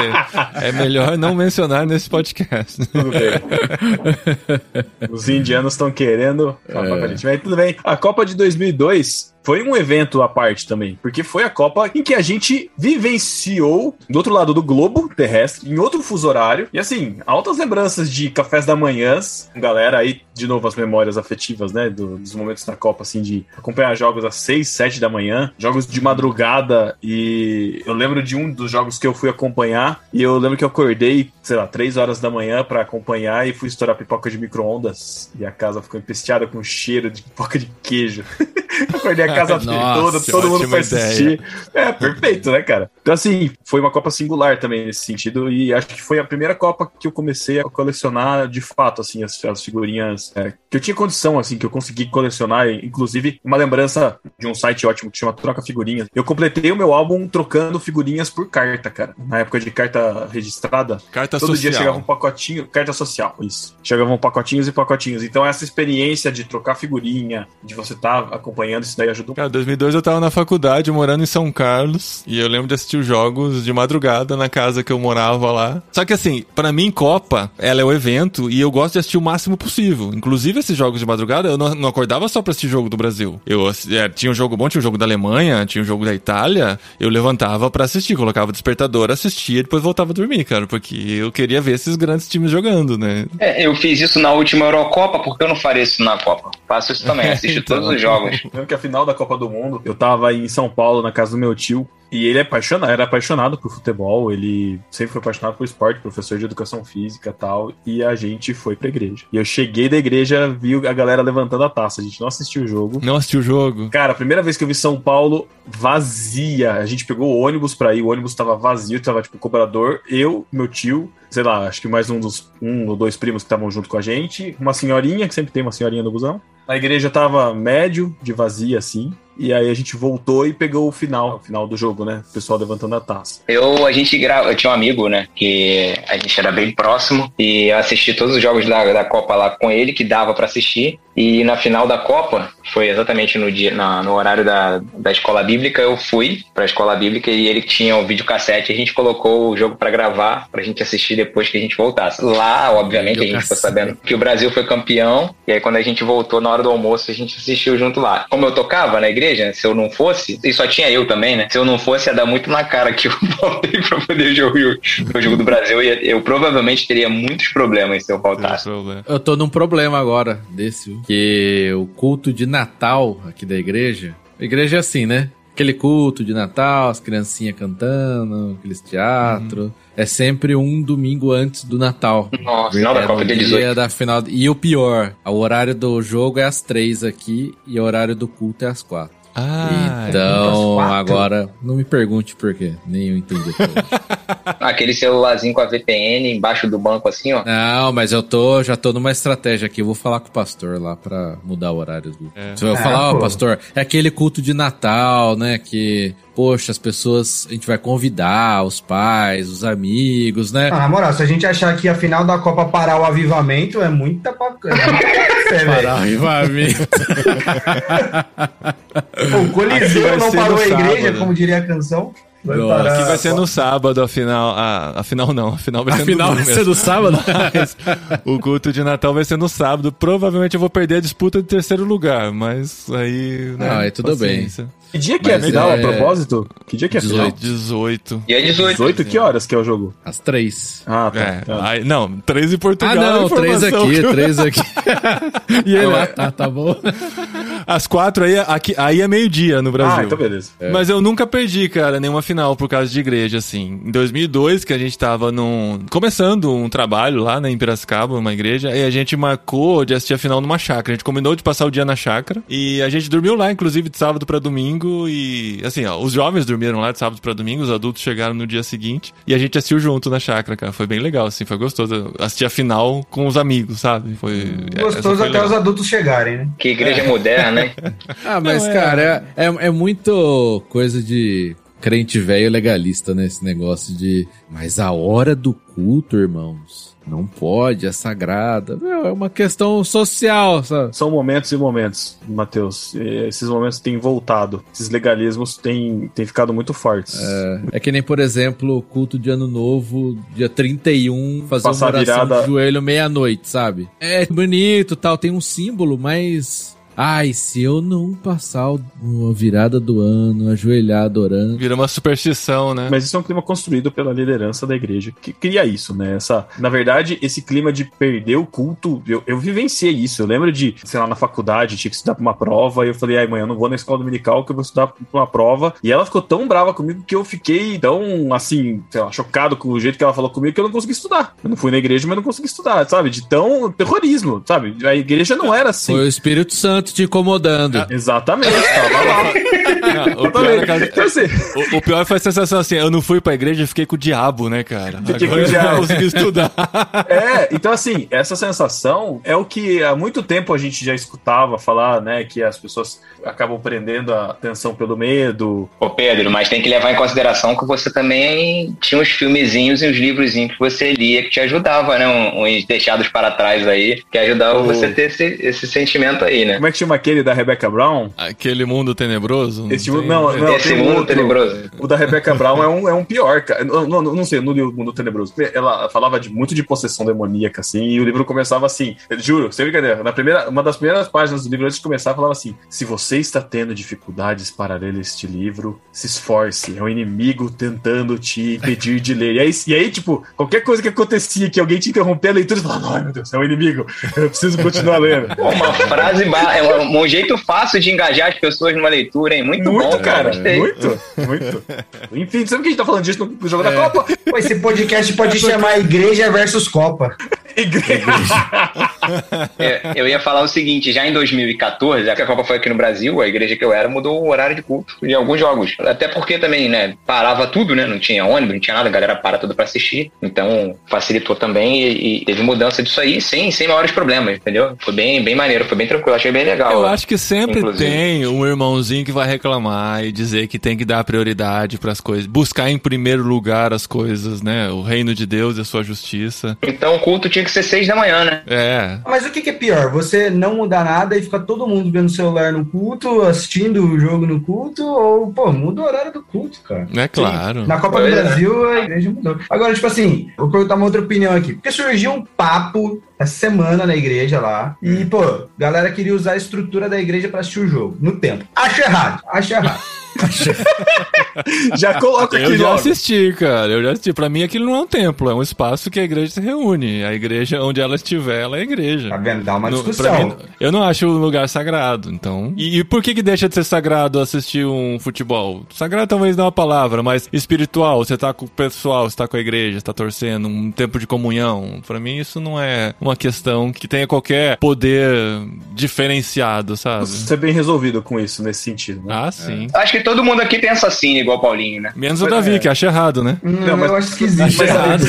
é melhor não mencionar nesse podcast. Tudo bem. Os indianos estão querendo acabar tudo bem. A Copa de 2002 foi um evento à parte também, porque foi a Copa em que a gente vivenciou do outro lado do globo terrestre, em outro fuso horário. E assim, altas lembranças de cafés da manhã, galera aí, de novo, as memórias afetivas, né, do- dos momentos da Copa, assim, de acompanhar jogos às 6, 7 da manhã, jogos de madrugada. E eu lembro de um dos jogos que eu fui acompanhar, e eu lembro que eu acordei, sei lá, 3 horas da manhã pra acompanhar e fui estourar pipoca de micro-ondas. E a casa ficou empesteada com cheiro de pipoca de queijo. Acordei a casa Nossa, toda, todo mundo foi assistir. É, perfeito, né, cara? Então, assim, foi uma Copa singular também nesse sentido. E acho que foi a primeira Copa que eu comecei a colecionar de fato, assim, as, as figurinhas é, que eu tinha condição, assim, que eu consegui colecionar. Inclusive, uma lembrança de um site ótimo que chama Troca Figurinhas. Eu completei o meu álbum trocando figurinhas por carta, cara. Na época de carta registrada, Carta Todo dia social. chegava um pacotinho, carta social, isso. Chegavam pacotinhos e pacotinhos. Então, essa experiência de trocar figurinha, de você estar acompanhando, isso daí ajuda Cara, 2002 eu tava na faculdade, morando em São Carlos, e eu lembro de assistir os jogos de madrugada na casa que eu morava lá. Só que assim, pra mim, Copa, ela é o evento, e eu gosto de assistir o máximo possível. Inclusive, esses jogos de madrugada, eu não, não acordava só pra assistir jogo do Brasil. Eu é, tinha um jogo bom, tinha um jogo da Alemanha, tinha um jogo da Itália, eu levantava pra assistir, colocava o despertador, assistia e depois voltava a dormir, cara, porque eu queria ver esses grandes times jogando, né? É, eu fiz isso na última Eurocopa, porque eu não faria isso na Copa? Faço isso também, assisto Então. todos os jogos. Lembro que a final da Copa do Mundo, eu tava em São Paulo, na casa do meu tio, e ele é apaixonado, era apaixonado por futebol, ele sempre foi apaixonado por esporte, professor de educação física e tal, e a gente foi pra igreja. E eu cheguei da igreja, vi a galera levantando a taça, a gente não assistiu o jogo. Não assistiu o jogo. Cara, a primeira vez que eu vi São Paulo vazia, a gente pegou o ônibus pra ir, o ônibus tava vazio, tava tipo cobrador, eu, meu tio, sei lá, acho que mais um dos um ou dois primos que estavam junto com a gente, uma senhorinha, que sempre tem uma senhorinha no busão. A igreja tava médio, de vazia assim, e aí a gente voltou e pegou o final, o final do jogo, né? O pessoal levantando a taça. Eu, a gente grava, eu tinha um amigo, né, que a gente era bem próximo e eu assisti todos os jogos da, da Copa lá com ele, que dava pra assistir. E na final da Copa, foi exatamente no dia, na- no horário da, da escola bíblica, eu fui pra escola bíblica e ele tinha o videocassete e a gente colocou o jogo pra gravar, pra gente assistir depois que a gente voltasse. Lá, obviamente, a gente ficou Videocassete. sabendo que o Brasil foi campeão, e aí quando a gente voltou na hora do almoço, a gente assistiu junto lá. Como eu tocava na igreja, se eu não fosse, e só tinha eu também, né? Se eu não fosse, ia dar muito na cara que eu voltei pra poder jogar o jogo do Brasil, e eu provavelmente teria muitos problemas se eu faltasse. Eu tô num problema agora desse, que o culto de Natal aqui da igreja, a igreja é assim, né? Aquele culto de Natal, as criancinhas cantando, aqueles teatro. É sempre um domingo antes do Natal. Nossa, final da É Copa no de dia 18. da final. E o pior, o horário do jogo é às três aqui e o horário do culto é às quatro. Ah, então, quatro? agora, não me pergunte por quê. Nem eu entendi. Aquele celularzinho com a VPN embaixo do banco assim, ó. Não, mas eu tô, já tô numa estratégia aqui. Eu vou falar com o pastor lá pra mudar o horário do. É. Você vai Ah, falar, ó, pô. pastor, é aquele culto de Natal, né? Que, poxa, as pessoas, a gente vai convidar os pais, os amigos, né? Ah, na moral, se a gente achar que a final da Copa parar o avivamento, é muita pa- é muita fé, velho. Arrivamento. Pô, O Coliseu não parou a igreja, sábado. como diria a canção. Vai Nossa. parar. Aqui vai ser no sábado, a final. A, a final não, a final vai ser Afinal, no vai domingo ser mesmo. do sábado? Mas o culto de Natal vai ser no sábado. Provavelmente eu vou perder a disputa de terceiro lugar, mas aí. Né, Ah, aí tudo paciência. Que dia que é a Mas final, é- a propósito? Que dia que é a final? 18. 18. Dia 18. 18, que horas que é o jogo? Às três. Ah, tá. É, tá. aí- não, três em Portugal. Ah, não, a três informação aqui, que eu- três aqui. e ele, ah, tá, tá bom. As quatro aí, aqui, aí é meio-dia no Brasil. Ah, então beleza. Mas eu nunca perdi, cara, nenhuma final por causa de igreja, assim. Em 2002, que a gente tava num... começando um trabalho lá, né, em Piracicaba, uma igreja, e a gente marcou de assistir a final numa chácara. A gente combinou de passar o dia na chácara, e a gente dormiu lá, inclusive, de sábado pra domingo, e, assim, ó, os jovens dormiram lá de sábado pra domingo, os adultos chegaram no dia seguinte, e a gente assistiu junto na chácara, cara. Foi bem legal, assim, foi gostoso. Assistir a final com os amigos, sabe? Foi... Gostoso foi até legal. os adultos chegarem, né? Que igreja moderna, né? Ah, mas, Não, é- cara, é, é, é muito coisa de crente velho legalista, né? Esse negócio de. Mas a hora do culto, irmãos, não pode, é sagrada. Meu, é uma questão social, sabe? São momentos e momentos, Matheus. Esses momentos têm voltado. Esses legalismos têm, têm ficado muito fortes. É que nem, por exemplo, o culto de ano novo, dia 31, fazer Passar uma oração virada- de joelho meia-noite, sabe? É bonito tal, tem um símbolo, mas. Ai, se eu não passar o- a virada do ano, ajoelhado orando. Vira uma superstição, né? Mas isso é um clima construído pela liderança da igreja que cria isso, né? Essa, na verdade, esse clima de perder o culto, eu, eu vivenciei isso. Eu lembro de, sei lá, na faculdade, tinha que estudar pra uma prova, e eu falei, ai, mãe, eu não vou na escola dominical que eu vou estudar pra uma prova. E ela ficou tão brava comigo que eu fiquei tão, assim, sei lá, chocado com o jeito que ela falou comigo que eu não consegui estudar. Eu não fui na igreja, mas não consegui estudar, sabe? De tão terrorismo, sabe? A igreja não era assim. Foi o Espírito Santo te incomodando. Exatamente, tava lá. Não, o, pior é que a- Então, assim, o- o pior foi a sensação assim, eu não fui pra igreja e fiquei com o diabo, né, cara? Fiquei com Agora o eu diabo. não consegui estudar. É, então assim, essa sensação é o que há muito tempo a gente já escutava falar, né? Que as pessoas acabam prendendo a atenção pelo medo. Ô Pedro, mas tem que levar em consideração que você também tinha uns filmezinhos e uns livrozinhos que você lia que te ajudava, né? Uns deixados para trás aí, que ajudavam Oh. você a ter esse, esse sentimento aí, né? Como é chama aquele da Rebecca Brown? Aquele mundo tenebroso. Esse tem- não, não. esse tem um mundo outro. tenebroso. O da Rebecca Brown é um, é um pior, cara. Não, não, não sei, no livro Mundo Tenebroso. Ela falava de muito de possessão demoníaca, assim, e o livro começava assim. Eu juro, sem brincadeira. Na primeira, uma das primeiras páginas do livro, antes de começar, falava assim: se você está tendo dificuldades para ler este livro, se esforce. É o inimigo tentando te impedir de ler. E aí, e aí, tipo, qualquer coisa que acontecia, que alguém te interrompia a leitura, você falava, ai meu Deus, é o inimigo. Eu preciso continuar lendo. Uma frase, é um, um jeito fácil de engajar as pessoas numa leitura, hein? Muito, Muito, bom, cara. Muito, muito. Enfim, sabe que a gente tá falando disso no jogo da É. Copa? Pô, esse podcast pode chamar Igreja versus Copa. Igreja. É, eu ia falar o seguinte, já em 2014, a Copa foi aqui no Brasil, a igreja que eu era mudou o horário de culto de alguns jogos. Até porque também, né, parava tudo, né, não tinha ônibus, não tinha nada, a galera para tudo pra assistir. Então, facilitou também e, e teve mudança disso aí sem, sem maiores problemas, entendeu? Foi bem, bem maneiro, foi bem tranquilo, achei bem legal. Eu ó. acho que sempre Inclusive. tem um irmãozinho que vai reclamar e dizer que tem que dar prioridade pras coisas, buscar em primeiro lugar as coisas, né? O reino de Deus e a sua justiça. Então o culto tinha que ser seis da manhã, né? É. Mas o que, que é pior? Você não mudar nada e ficar todo mundo vendo o celular no culto, assistindo o jogo no culto, ou, pô, muda o horário do culto, cara. É claro. Na Copa Pois do é. Brasil, a igreja mudou. Agora, tipo assim, vou perguntar uma outra opinião aqui. Porque surgiu um papo essa semana na igreja lá. E, pô, a galera queria usar a estrutura da igreja pra assistir o jogo, no tempo. Acho errado, acho errado. Já coloca aqui Eu já logo. assisti, cara. Eu já assisti. Pra mim, aquilo não é um templo, é um espaço que a igreja se reúne. A igreja, onde ela estiver, ela é igreja. Tá vendo? Dá uma No- discussão. pra mim, eu não acho um lugar sagrado, então. E, e por que que deixa de ser sagrado assistir um futebol? Sagrado talvez não é uma palavra, mas espiritual. Você tá com o pessoal, você tá com a igreja, você tá torcendo, um tempo de comunhão. Pra mim isso não é uma questão que tenha qualquer poder diferenciado, sabe? Você é bem resolvido com isso, nesse sentido, né? Ah, sim. Acho que todo mundo aqui pensa assim, igual o Paulinho, né? Menos o Davi, que acha errado, né? Não, Não, mas- eu acho esquisito. Mas, sabe?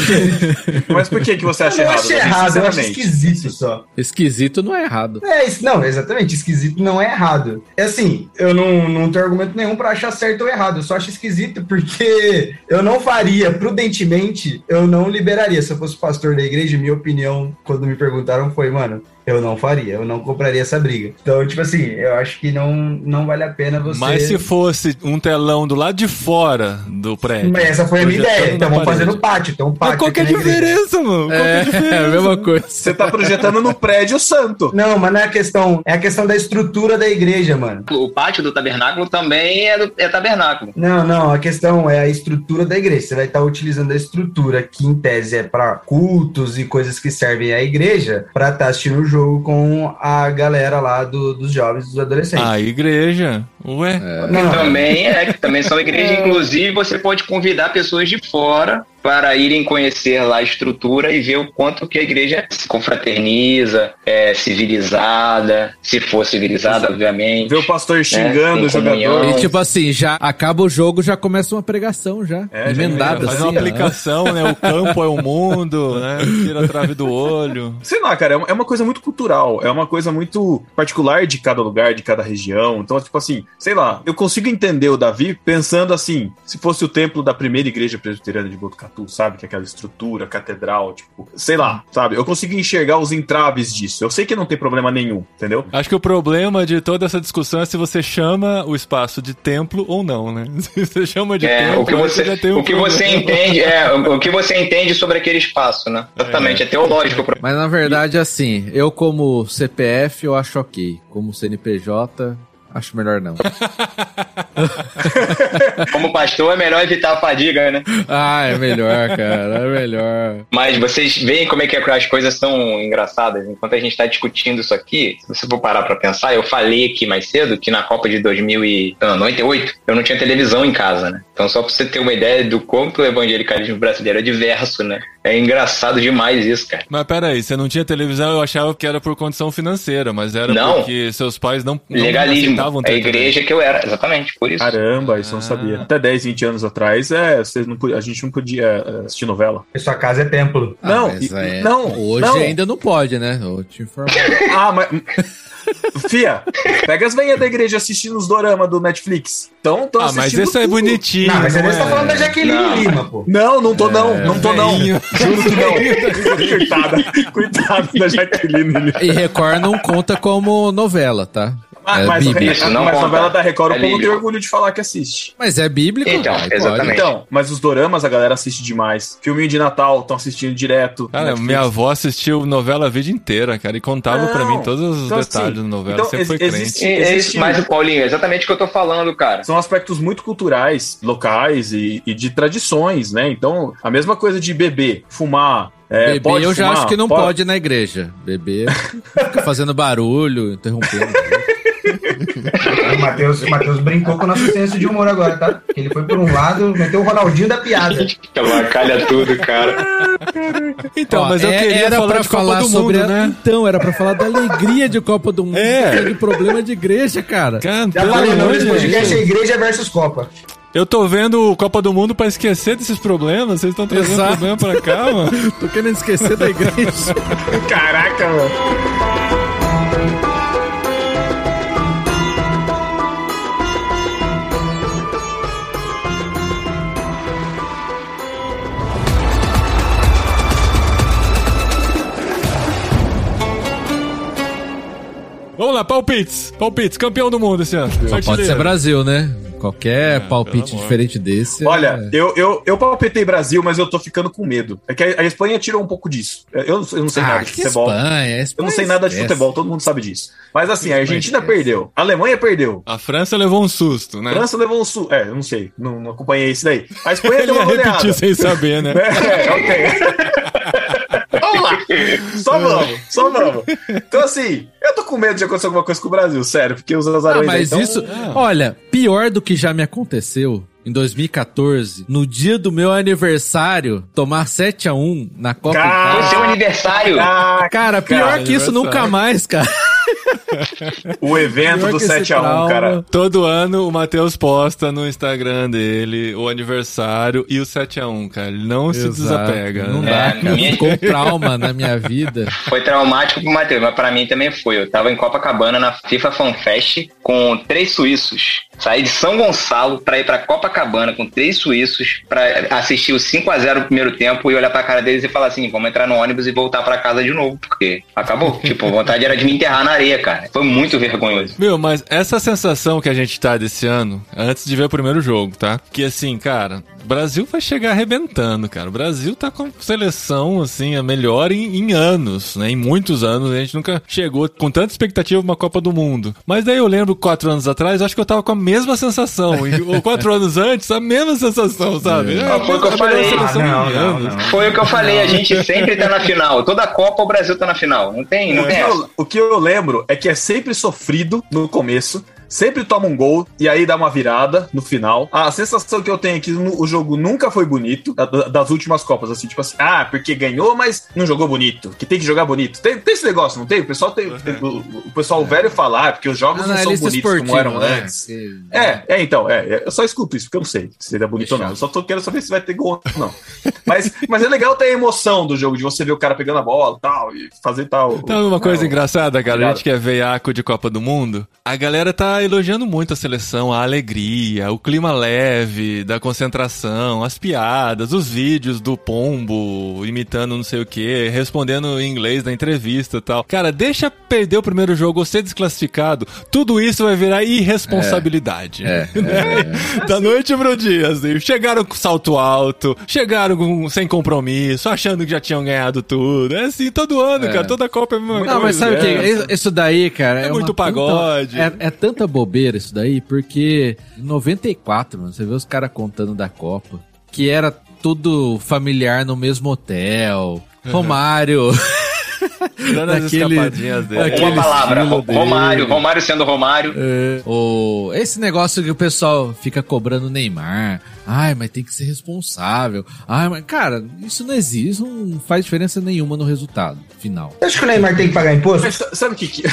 mas por que, que você Eu acha não errado? acho Davi? errado, eu acho esquisito só. Esquisito não é errado. É, isso, não, exatamente, esquisito não é errado. É assim, eu não, não tenho argumento nenhum pra achar certo ou errado, eu só acho esquisito porque eu não faria, prudentemente, eu não liberaria. Se eu fosse pastor da igreja, minha opinião, quando me perguntaram, foi, mano, Eu não faria, eu não compraria essa briga. Então, tipo assim, eu acho que não, não vale a pena você. Mas se fosse um telão do lado de fora do prédio. Mas essa foi a minha ideia. Então vamos fazer no pátio. Então, um Mas pátio. qual que é a diferença, mano? Qual é a É, diferença? é a mesma coisa. Você tá projetando no prédio santo. Não, mas não é a questão. É a questão da estrutura da igreja, mano. O pátio do tabernáculo também é, do, é tabernáculo. Não, não, a questão é a estrutura da igreja. Você vai estar utilizando a estrutura que, em tese, é para cultos e coisas que servem à igreja, para estar assistindo o jogo com a galera lá do- dos jovens, dos adolescentes. A igreja. Ué? não, Também é, que também são igrejas. Inclusive, você pode convidar pessoas de fora para irem conhecer lá a estrutura e ver o quanto que a igreja se confraterniza, é civilizada, se for civilizada, obviamente. Ver o pastor xingando tem o jogador. E tipo assim, já acaba o jogo, já começa uma pregação já. É, já emendada emenda, Faz assim. uma ó. aplicação, né? O campo é o mundo, né? Tira a trave do olho. Sei lá, cara, é uma- é uma coisa muito cultural, é uma coisa muito particular de cada lugar, de cada região. Então, tipo assim, sei lá, eu consigo entender o Davi pensando assim, se fosse o templo da primeira igreja presbiteriana de Botucatu, sabe? Que é aquela estrutura, catedral, tipo, sei lá, sabe? Eu consigo enxergar os entraves disso. Eu sei que não tem problema nenhum, entendeu? Acho que o problema de toda essa discussão é se você chama o espaço de templo ou não, né? Se você chama de É, templo, o que você, já tem um o que problema. você entende, é, o que você entende sobre aquele espaço, né? Exatamente, é, teológico. Mas na verdade, assim, eu como CPF eu acho ok. Como CNPJ, acho melhor não. Como pastor, é melhor evitar a fadiga, né? ah, é melhor, cara, é melhor. Mas vocês veem como é que as coisas são engraçadas. Enquanto a gente está discutindo isso aqui, se você for parar para pensar, eu falei aqui mais cedo que na Copa de 2098 eu não tinha televisão em casa, né? Então só para você ter uma ideia do quanto o evangelicalismo brasileiro é diverso, né? É engraçado demais isso, cara. Mas peraí, você não tinha televisão, eu achava que era por condição financeira, mas era Não. porque seus pais não, não Legalismo. aceitavam É a igreja que eu era, exatamente, por isso. Caramba, isso eu não sabia. Até 10, 20 anos atrás, é, vocês não, a gente não podia é, assistir novela. E sua casa é templo. Ah, Não, e- é- não, Hoje não. ainda não pode, né? Eu te informo. Ah, mas. Fia, pega as veinhas da igreja assistindo os dorama do Netflix. Então, tão Ah, mas assistindo esse é bonitinho. Não, mas não você tá é? falando da Jaqueline Não. Lima, pô. Não, não tô não, não tô não. veinho. Juro que não. Coitada, coitada da Jaqueline. E Record não conta como novela, tá? Ah, é mas bíblico. Isso, não mas conta. novela da Record, É o povo tem orgulho de falar que assiste. Mas é bíblico. Então, pode. exatamente. Então, mas os doramas a galera assiste demais. Filminho de Natal, estão assistindo direto. Cara, Netflix. minha avó assistiu novela a vida inteira, cara, e contava pra Não. mim todos os Então, detalhes assim, da novela. então, Sempre foi ex- crente. existe- É, é existe- mas, Paulinho, é exatamente o que eu tô falando, cara. São aspectos muito culturais, locais e, e de tradições, né? Então, a mesma coisa de beber, fumar. É, Bebê pode eu já fumar? acho que não pode ir na igreja. Bebê fica fazendo barulho, interrompendo. O Matheus, o Matheus brincou com o nosso senso de humor agora, tá? Ele foi por um lado, meteu o Ronaldinho da piada. Calha tudo, cara. Então, Ó, mas eu é- queria era falar pra de Copa falar do sobre Mundo, a- né? Então, era pra falar da alegria de Copa do Mundo. É. De problema de igreja, cara. Cara, Já falei, o amor nome de desse podcast é. Igreja versus Copa. Eu tô vendo o Copa do Mundo pra esquecer desses problemas. Vocês estão trazendo Exato. problema pra cá, mano. Tô querendo esquecer da igreja. Caraca, mano. Lá, palpites. Palpites, campeão do mundo esse ano. Só pode ser Brasil, né? Qualquer palpite pelo amor. diferente desse. Olha, é... eu, eu, eu palpitei Brasil, mas eu tô ficando com medo. É que a, a Espanha tirou um pouco disso. Eu, não- eu não sei Ah, nada de futebol. Espanha, Eu Espanha não sei nada de esquece. futebol, todo mundo sabe disso. Mas assim, a Argentina esquece. perdeu, a Alemanha perdeu. A França levou um susto, né? A França levou um sul. É, eu não sei, não, não acompanhei isso daí. A Espanha Ele deu ia uma goleada. repetir sem saber, né? É, ok. vamos lá. Só vamos, só vamos. Então, assim, eu tô com medo de acontecer alguma coisa com o Brasil, sério, porque os Ah, azarões. mas aí tão- isso. Olha, pior do que já me aconteceu em 2014, no dia do meu aniversário, tomar 7x1 na Copa Cara, casa. seu aniversário. Ah, Cara, pior cara, que isso nunca mais, cara. O evento do que esse 7x1, trauma. cara. Todo ano o Matheus posta no Instagram dele o aniversário e o 7x1, cara. Ele não se Exato. desapega. Não né? dá, É, cara. minha- Ficou um trauma na minha vida. Foi traumático pro Matheus, mas pra mim também foi. Eu tava em Copacabana na FIFA Fan Fest com três suíços. Saí de São Gonçalo pra ir pra Copacabana com três suíços pra assistir o 5 a 0 no primeiro tempo e olhar pra cara deles e falar assim: vamos entrar no ônibus e voltar pra casa de novo, porque acabou. tipo, a vontade era de me enterrar na areia, cara. Foi muito vergonhoso. Meu, mas essa sensação que a gente tá desse ano, antes de ver o primeiro jogo, tá? Que assim, cara, o Brasil vai chegar arrebentando, cara. O Brasil tá com seleção, assim, a melhor em, em anos, né? Em muitos anos. A gente nunca chegou com tanta expectativa uma Copa do Mundo. Mas daí eu lembro quatro anos atrás, acho que eu tava com a mesma sensação. E, ou quatro anos antes, a mesma sensação, sabe? Ah, foi o que eu falei. Ah, não, não, não. Foi o que eu falei, a gente sempre tá na final. Toda Copa o Brasil tá na final. Não tem, não O tem o que eu lembro é que é sempre sofrido no começo, sempre toma um gol e aí dá uma virada no final. A sensação que eu tenho é que no- o jogo nunca foi bonito, da- da- das últimas Copas, assim, tipo assim, ah, porque ganhou, mas não jogou bonito, que tem que jogar bonito. Tem, tem esse negócio, não tem? O pessoal tem, tem- o, o pessoal velho falar, porque os jogos não, são Analista bonitos como eram né? antes. É, é, então, é, é, eu só escuto isso, porque eu não sei se ele é bonito ou não. Eu só tô querendo saber se vai ter gol ou não. Mas, mas é legal ter a emoção do jogo, de você ver o cara pegando a bola e tal, e fazer tal. Então, uma coisa Não, engraçada, cara, a gente que é veiaco de Copa do Mundo, a galera tá elogiando muito a seleção, a alegria, o clima leve da concentração, as piadas, os vídeos do Pombo imitando não sei o que, respondendo em inglês na entrevista e tal. Cara, deixa perder o primeiro jogo ou ser desclassificado, tudo isso vai virar irresponsabilidade. É, da noite pro dia, assim. Chegaram com salto alto, chegaram com- sem compromisso, achando que já tinham ganhado tudo. É assim todo ano, É. cara. Toda Copa é a mesma Não, mas coisa. sabe o que? É. Isso- daí, cara. É muito tanta- pagode. é, é tanta bobeira isso daí, porque em 94, mano, você vê os caras contando da Copa, que era tudo familiar no mesmo hotel. Romário. Dando as daquele- escapadinhas dele. daquele Uma palavra, estilo Ro- dele. Romário, Romário sendo Romário. É, o, esse negócio que o pessoal fica cobrando Neymar. Ai, mas tem que ser responsável. Ai, mas, cara, isso não existe, isso não faz diferença nenhuma no resultado final. Você acha que o Neymar tem que pagar imposto? Mas sa- sabe o que, que...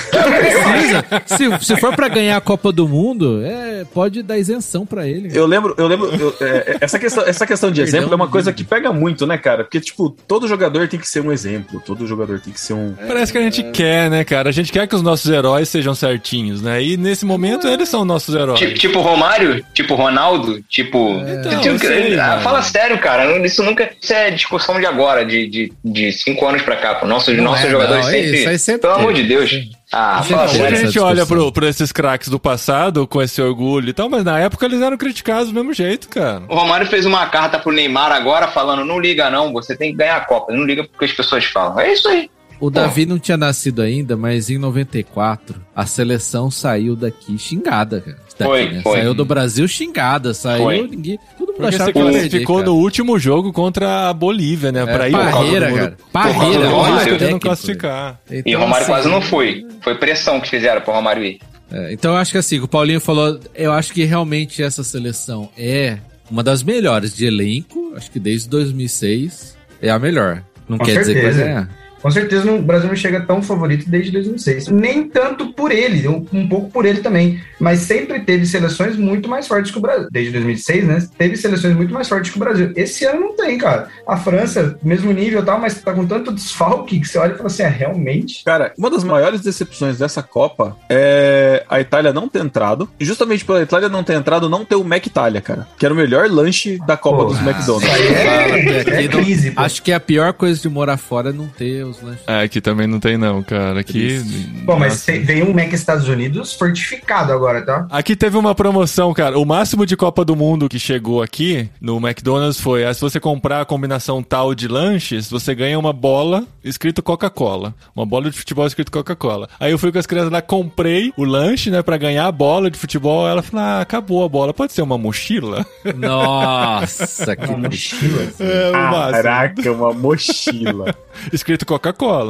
Precisa. se, se for pra ganhar a Copa do Mundo, é, pode dar isenção pra ele. Eu lembro, eu lembro, eu- é, essa, questão, essa questão de Perdão, exemplo é uma coisa que pega muito, né, cara? Porque, tipo, todo jogador tem que ser um exemplo, todo jogador tem que ser um. Parece que a gente quer, né, cara? A gente quer que os nossos heróis sejam certinhos, né? E nesse momento eles são nossos heróis. Tipo, tipo Romário, tipo Ronaldo, tipo. Então, eu sei, ah, fala sério, cara. Isso nunca. Isso é discussão de agora, de, de, de cinco anos pra cá. Nossos, Não nossos é, jogadores não, sempre, isso aí sempre Pelo amor de Deus. Ah. Hoje sério. a gente olha pro, pro esses craques do passado com esse orgulho e tal, mas na época eles eram criticados do mesmo jeito, cara. O Romário fez uma carta pro Neymar agora falando: não liga, não, você tem que ganhar a Copa. Não liga porque as pessoas falam. É isso aí. O Davi não tinha nascido ainda, mas em 94 a seleção saiu daqui xingada, cara. Daqui, Foi, né? foi. Saiu do Brasil xingada, saiu Foi. ninguém. Todo mundo Porque achava que perder, classificou cara. no último jogo contra a Bolívia, né? pra É, ir pra do Parreira, Mundo. cara. Parreira, Romário. Tentando classificar. velho. E o Então, Romário assim, quase não foi. Foi pressão que fizeram pro Romário ir. é, então eu acho que assim, o Paulinho falou, eu acho que realmente essa seleção é uma das melhores de elenco, acho que desde 2006 é a melhor. Não Com quer dizer que vai certeza. ganhar. Com certeza o Brasil não chega tão favorito desde 2006. Nem tanto por ele, um, um pouco por ele também. Mas sempre teve seleções muito mais fortes que o Brasil. Desde 2006, né? Teve seleções muito mais fortes que o Brasil. Esse ano não tem, cara. A França, mesmo nível e tal, mas tá com tanto desfalque que você olha e fala assim: é, realmente? Cara, uma das maiores decepções dessa Copa é a Itália não ter entrado. E justamente pela Itália não ter entrado, não ter o Mac Itália, cara. Que era o melhor lanche da Copa Pô, dos ah, McDonald's. É, é não- crise, pô. Acho que a pior coisa de morar fora é não ter os lanches. É, aqui também não tem não, cara. Aqui... Bom, mas Nossa. tem- veio um Mac Estados Unidos fortificado agora, tá? Aqui teve uma promoção, cara. O máximo de Copa do Mundo que chegou aqui no McDonald's foi: ah, se você comprar a combinação tal de lanches, você ganha uma bola escrito Coca-Cola. Uma bola de futebol escrito Coca-Cola. Aí eu fui com as crianças lá, comprei o lanche, né, pra ganhar a bola de futebol. Ela falou: ah, acabou a bola. Pode ser uma mochila? Nossa, que Uma mochila. É. Caraca, uma mochila. Escrito Coca-Cola,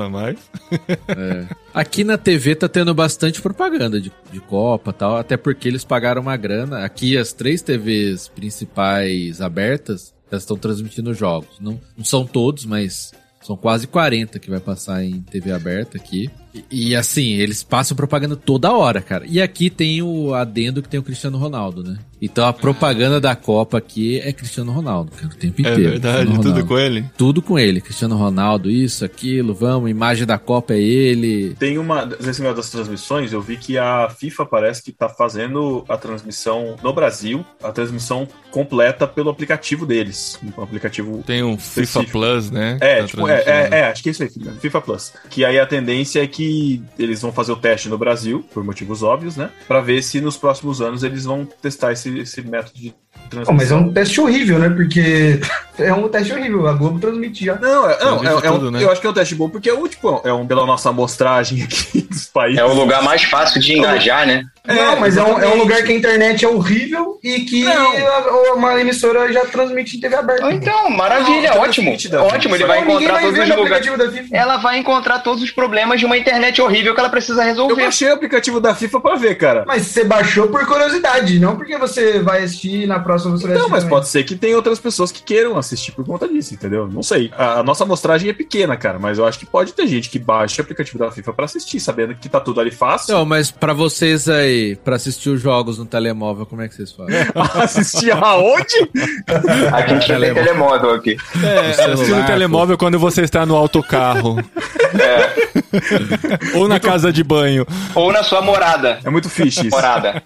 mas. Aqui na TV tá tendo bastante propaganda de, de Copa tal, até porque eles pagaram uma grana. Aqui as três TVs principais abertas, estão transmitindo jogos. Não, não são todos, mas são quase 40 que vai passar em TV aberta aqui. E, e, assim, eles passam propaganda toda hora, cara. E aqui tem o adendo que tem o Cristiano Ronaldo, né? Então a propaganda da Copa aqui é Cristiano Ronaldo, cara, o tempo É inteiro. verdade, Cristiano tudo com ele. Tudo com ele. Cristiano Ronaldo, isso, aquilo, vamos, imagem da Copa é ele. Tem uma, nesse meio das transmissões, eu vi que a FIFA parece que tá fazendo a transmissão no Brasil, a transmissão completa pelo aplicativo deles. Um aplicativo. Tem um FIFA Específico. Plus, né? É, Tá tipo, é, é, é, acho que é isso aí, FIFA Plus. Que aí a tendência é que eles vão fazer o teste no Brasil, por motivos óbvios, né? Pra ver se nos próximos anos eles vão testar esse, esse método de Transmissão. mas é um teste horrível, né? Porque é um teste horrível. A Globo transmite já. Não, é, não, é, é um- tudo, né? eu acho que é um teste bom, porque é um, tipo, é um pela nossa amostragem aqui dos países. É o lugar mais fácil de engajar, né? não, mas é um, é um lugar que a internet é horrível e que a- uma emissora já transmite em TV aberta. Então, maravilha, Não, ótimo. Ótimo, ele vai encontrar vai todos ver os lugares. Ela vai encontrar todos os problemas de uma internet horrível que ela precisa Eu resolver. baixei o aplicativo da FIFA pra ver, cara. Mas você baixou por curiosidade, não porque você vai assistir na próxima você vai Não, mas também. pode ser que tem outras pessoas que queiram assistir por conta disso, entendeu? Não sei. A, a nossa amostragem é pequena, cara, mas eu acho que pode ter gente que baixa o aplicativo da FIFA pra assistir, sabendo que tá tudo ali fácil. Então, mas pra vocês aí, pra assistir os jogos no telemóvel, como é que vocês fazem? assistir aonde? Aqui a gente não tem telemóvel aqui. É, celular, assistir no telemóvel quando você está no autocarro. Ou na casa de banho. Ou na sua morada. É muito fixe isso. Morada.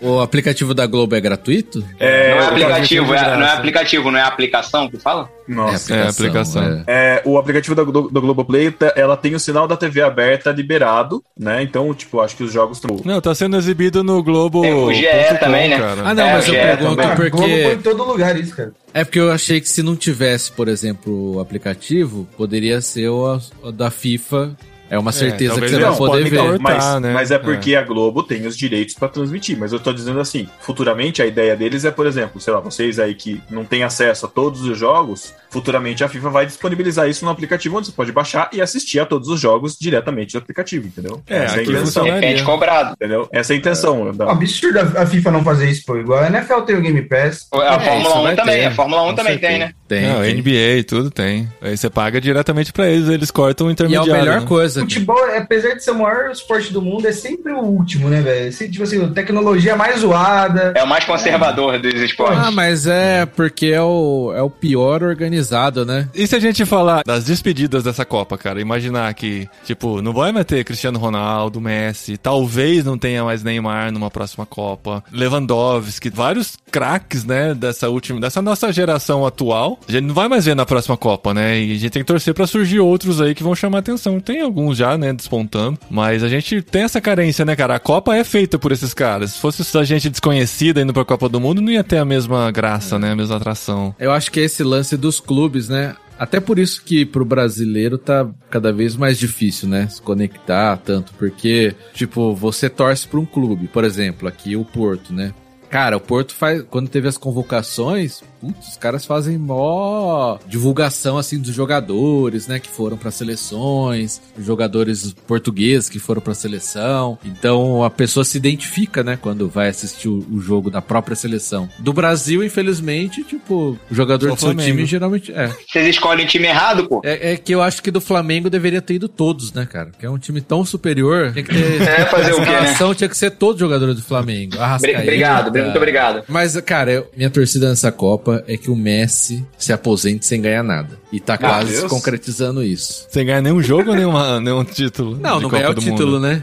O aplicativo da Globo é gratuito? É, não é aplicativo, é, graça. não é aplicativo, não é aplicação que fala? Nossa. É, aplicação. É, o aplicativo da, do, do Globoplay, tá- ela tem o sinal da TV aberta liberado, né? Então, tipo, acho que os jogos estão. Não, tá sendo exibido no Globo. Tem o GE também, né? Ah, não, É, mas eu é pergunto também. Ah, Globo põe porque. em todo lugar isso, cara. É porque eu achei que se não tivesse, por exemplo, o aplicativo, poderia ser o, o da FIFA. É uma certeza que talvez você vai poder ver. cortar. Mas, né? mas é porque a Globo tem os direitos pra transmitir. Mas eu tô dizendo assim, futuramente a ideia deles é, por exemplo, sei lá, vocês aí que não têm acesso a todos os jogos, futuramente a FIFA vai disponibilizar isso no aplicativo onde você pode baixar e assistir a todos os jogos diretamente do aplicativo, entendeu? É, Essa é a intenção. funciona. De repente cobrado. Entendeu? Essa é a intenção. É da- um absurdo a FIFA não fazer isso, pô. Igual a NFL tem o Game Pass. A É, Fórmula 1 vai também, ter, a Fórmula 1 com também certeza. tem, né? Tem. Não, tem. NBA, tudo tem. Aí você paga diretamente pra eles, eles cortam o E é intermediário. a melhor né? coisa. Futebol, apesar de ser o maior esporte do mundo, é sempre o último, né, velho? Esse, Tipo assim, tecnologia mais zoada. É o mais conservador dos esportes. Ah, mas é porque é o, é o pior organizado, né? E se a gente falar das despedidas dessa Copa, cara? Imaginar que, tipo, não vai mais ter Cristiano Ronaldo, Messi, talvez não tenha mais Neymar numa próxima Copa, Lewandowski, vários craques, né, dessa última, dessa nossa geração atual. A gente não vai mais ver na próxima Copa, né? E a gente tem que torcer pra surgir outros aí que vão chamar atenção. Tem alguns já, né, despontando, mas a gente tem essa carência, né, cara? A Copa é feita por esses caras. Se fosse só gente desconhecida indo pra Copa do Mundo, não ia ter a mesma graça, né, a mesma atração. Eu acho que é esse lance dos clubes, né? Até por isso que pro brasileiro tá cada vez mais difícil, né? Se conectar tanto, porque, tipo, você torce pra um clube, por exemplo, aqui o Porto, né? Cara, o Porto faz. Quando teve as convocações, putz, os caras fazem mó divulgação assim dos jogadores, né? Que foram pra seleções, os jogadores portugueses que foram pra seleção. Então a pessoa se identifica, né? Quando vai assistir o, o jogo da própria seleção. Do Brasil, infelizmente, tipo, o jogador Só o do seu Flamengo. time geralmente. É. Vocês escolhem time errado, pô. é. é que eu acho que do Flamengo deveria ter ido todos, né, cara? Que é um time tão superior. Tinha que ter. É, fazer a o quê, né? tinha que ser todos os jogadores do Flamengo. Arrascaeta, Obrigado, muito obrigado. mas, cara, eu- minha torcida nessa Copa é que o Messi se aposente sem ganhar nada. E tá quase Deus. concretizando isso. Sem ganhar nenhum jogo, nenhuma, nenhum título. Não, não Copa ganhar o título, Mundo. né?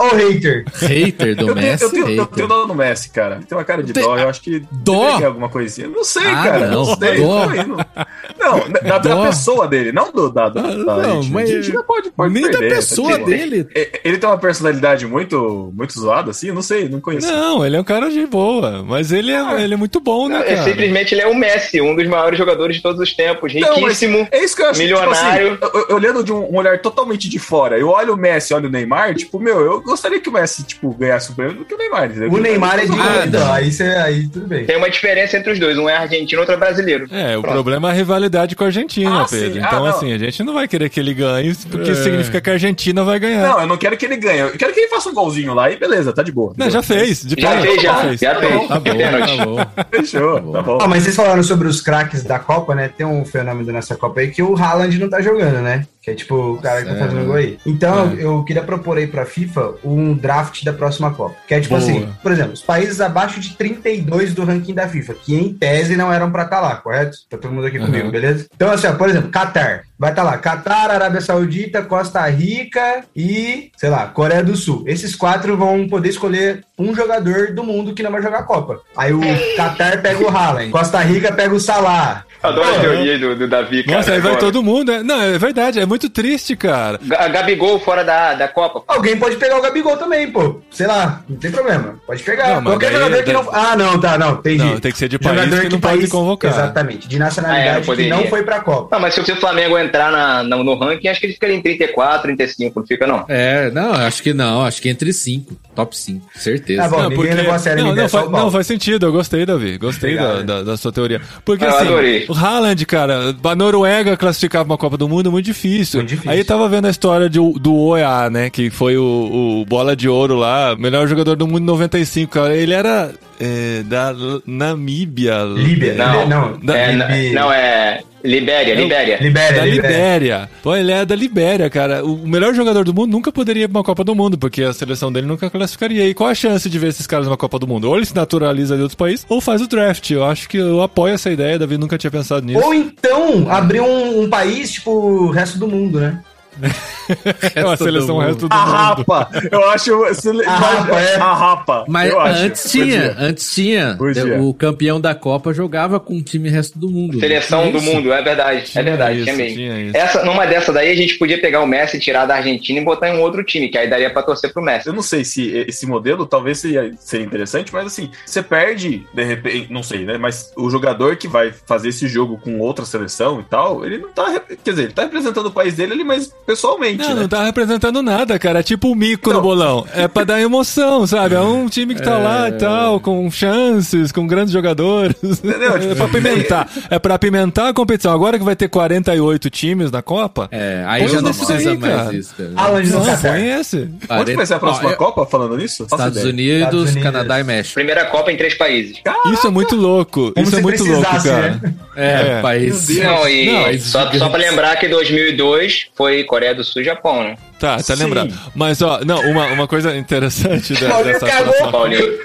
Ô, hater. Hater do Eu Messi, eu, tenho, eu tenho dó no Messi, cara. Tem uma cara de dó. Eu acho que Dó? alguma coisinha. Não sei, Ah, cara. não. Não, sei. Dó? Não, não, não, da, da pessoa dele, não do da, da, da não, Argentina. mas- A Argentina pode, pode Nem perder, da pessoa tá ligado? dele. É, Ele tem uma personalidade muito, muito zoada, assim? Eu não sei, não conheço. Não, ele é um cara de boa, mas ele é, ele é muito bom, né, É, cara? simplesmente ele é o Messi, um dos maiores jogadores de todos os tempos. Não, Riquíssimo. É isso que eu acho. Milionário. Tipo assim, eu- eu- olhando de um, um olhar totalmente de fora, eu olho o Messi, olho o Neymar, tipo, meu, eu gostaria que o Messi, tipo, ganhasse o prêmio do que o Neymar. entendeu? O Neymar é de Ah, não. aí, aí tudo bem. Tem uma diferença entre os dois. Um é argentino, outro é brasileiro. É, o Pronto. problema é a rivalidade com a Argentina, Ah, Pedro. sim. Então, Ah, assim, a gente não vai querer que ele ganhe, porque É. significa que a Argentina vai ganhar. Não, eu não quero que ele ganhe. Eu quero que ele faça um golzinho lá e beleza, tá de boa. Não, já fez. De Já fez, já. fez. Já fez. Tá bom, Pênalti. tá bom. Fechou, tá bom. Ah, mas vocês falaram sobre os craques da Copa, né? Tem um fenômeno nessa Copa aí que o Haaland não tá jogando, né? Que é tipo o cara que tá fazendo gol aí. Então, É. eu queria propor aí pra FIFA um draft da próxima Copa. Que é tipo Boa. assim, por exemplo, os países abaixo de 32 do ranking da FIFA, que em tese não eram pra estar lá, correto? Tá todo mundo aqui Uhum. comigo, beleza? Então, assim, ó, por exemplo, Qatar. Vai estar lá, Qatar, Arábia Saudita, Costa Rica e, sei lá, Coreia do Sul. Esses quatro vão poder escolher um jogador do mundo que não vai jogar a Copa. Aí o Qatar pega o Haaland, Costa Rica pega o Salah. Adoro a teoria do, do Davi, cara. Nossa, aí vai todo mundo. é- Não, é verdade, é muito triste, cara. Ga- Gabigol fora da, da Copa. Alguém pode pegar o Gabigol também, pô. Sei lá, não tem problema. Pode pegar. Não, Qualquer daí- jogador que daí- não. Ah, não, tá, não. Entendi. Não, tem que ser de país Jogador que não pode convocar. Exatamente, de Ah, é, nacionalidade não que não foi pra Copa. Não, mas se o Flamengo entrar na, na- no ranking, acho que ele ficaria em 34, 35, não fica não. É, não, acho que não. Acho que entre cinco. Top 5, certeza. Tá bom. ninguém levou a sério, não, não, é faz, não, faz sentido, eu gostei, Davi. Gostei da, Obrigado. da, da sua teoria. Porque Ah, eu assim, adorei. o Haaland, cara, a Noruega classificar pra uma Copa do Mundo é muito difícil. Muito difícil. Aí tava vendo a história de, do OEA, né? Que foi o, o bola de ouro lá, melhor jogador do mundo em 95, cara. Ele era é, da Namíbia. Líbia. Não, Não, Da- é, Libi- não, é Libéria, Libéria. Libéria, Da Libéria. Libéria. Pô, ele é da Libéria, cara. O melhor jogador do mundo nunca poderia ir pra uma Copa do Mundo, porque a seleção dele nunca classificaria. E qual a chance de ver esses caras numa Copa do Mundo? Ou ele se naturaliza de outros países, ou faz o draft. Eu acho que eu apoio essa ideia, Davi nunca tinha pensado nisso. Ou então abrir um, um país, tipo, o resto do mundo, né? É uma Resto seleção do resto do A mundo. rapa! Eu acho. A rapa, é. A rapa. Mas eu acho. antes tinha, Podia. antes tinha. Podia. O campeão da Copa jogava com o time resto do mundo. Seleção Não do tinha isso? mundo, é verdade, Tinha é verdade, isso, tinha mesmo. tinha isso. Essa, numa dessa daí a gente podia pegar o Messi, tirar da Argentina e botar em um outro time, que aí daria pra torcer pro Messi. Eu não sei se esse modelo talvez seria, seria interessante, mas assim, você perde, de repente, não sei, né? Mas o jogador que vai fazer esse jogo com outra seleção e tal, ele não tá. Quer dizer, ele tá representando o país dele ali, mas pessoalmente, Não, né? não tá representando nada, cara. É tipo o mico Não. no bolão. É pra dar emoção, sabe? É um time que tá lá e tal, com chances, com grandes jogadores. Entendeu? É pra apimentar. É pra apimentar a competição. Agora que vai ter 48 times na Copa. É, aí já não precisa aí, mais cara. isso, cara. Haaland no Não, Qatar. põe esse. Onde vai ser a próxima Ó, Copa falando nisso? Estados. Unidos, Estados Unidos. Canadá e México. Primeira Copa em três países. Isso é muito louco. Como Isso é muito louco, cara. né? É, É. país. Não, e Não, países só, só pra lembrar que 2002 foi Coreia do Sul e Japão, né? Tá, tá Sim. lembrado. Mas, ó, não, uma, uma coisa interessante da- Paulinho dessa cagou. próxima Paulinho.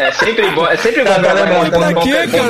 É sempre bom, é sempre bom Tá, tá lembrado, com, tá com,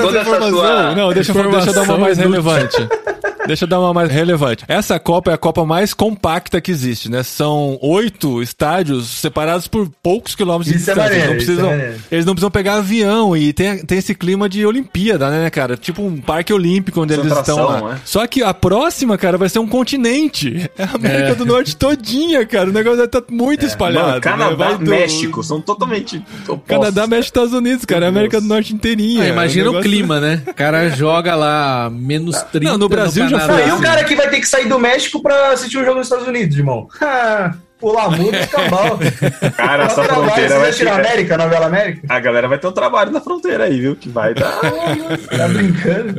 toda essa informação? sua. Não, deixa, eu- deixa eu dar uma mais relevante. Deixa eu dar uma mais relevante. Essa Copa é a Copa mais compacta que existe, né? São oito estádios separados por poucos quilômetros de Isso é distância. maneiro, não isso é precisam, maneiro. eles não precisam pegar avião e tem, tem esse clima de Olimpíada, né, cara? Tipo um parque olímpico onde eles estão lá. né? Só que a próxima, cara, vai ser um continente. É a América É. do Norte todinha, cara. O negócio vai estar muito espalhado. Mano, né? Canadá, Vai do- México, são totalmente opostos. Canadá, México, Estados Unidos, cara. É a América do. Norte inteirinha. Ah, imagina o, negócio- clima, né? O cara joga lá menos 30 Não, no Brasil já Canadá. foi Aí o cara que vai ter que sair do México pra assistir um jogo nos Estados Unidos, irmão. Pular muro e escambau. Cara, essa fronteira você vai ficar... América, a novela América? A galera vai ter um trabalho na fronteira aí, viu? Que vai dar... Tá brincando?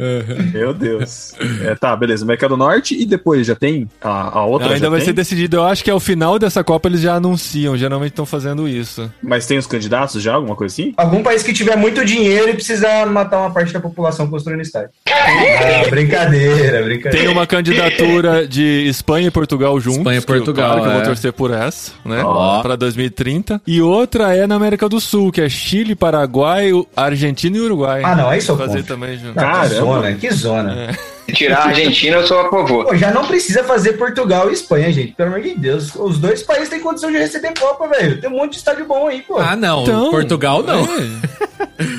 Meu Deus. É, tá, beleza. América do Norte e depois já tem a, a outra? Não, ainda já vai tem? ser decidido. Eu acho que ao final dessa Copa eles já anunciam. Geralmente estão fazendo isso. Mas tem os candidatos já, alguma coisa assim? Algum país que tiver muito dinheiro e precisa matar uma parte da população construindo estádio. Ah, brincadeira, brincadeira. Tem uma candidatura de Espanha e Portugal juntos. Espanha e que eu- Portugal, Claro que eu vou é. torcer por essa, né? Ó. Pra 2030. E outra é na América do Sul, que é Chile, Paraguai, Argentina e Uruguai. Ah, não, aí sou Fazer contra. também junto. Que zona, que zona. É. Tirar a Argentina, eu sou a favor. Pô, já não precisa fazer Portugal e Espanha, gente. Pelo amor de Deus. Os dois países têm condição de receber Copa, velho. Tem um monte de estádio bom aí, pô. Ah, não. Então, Portugal não. é.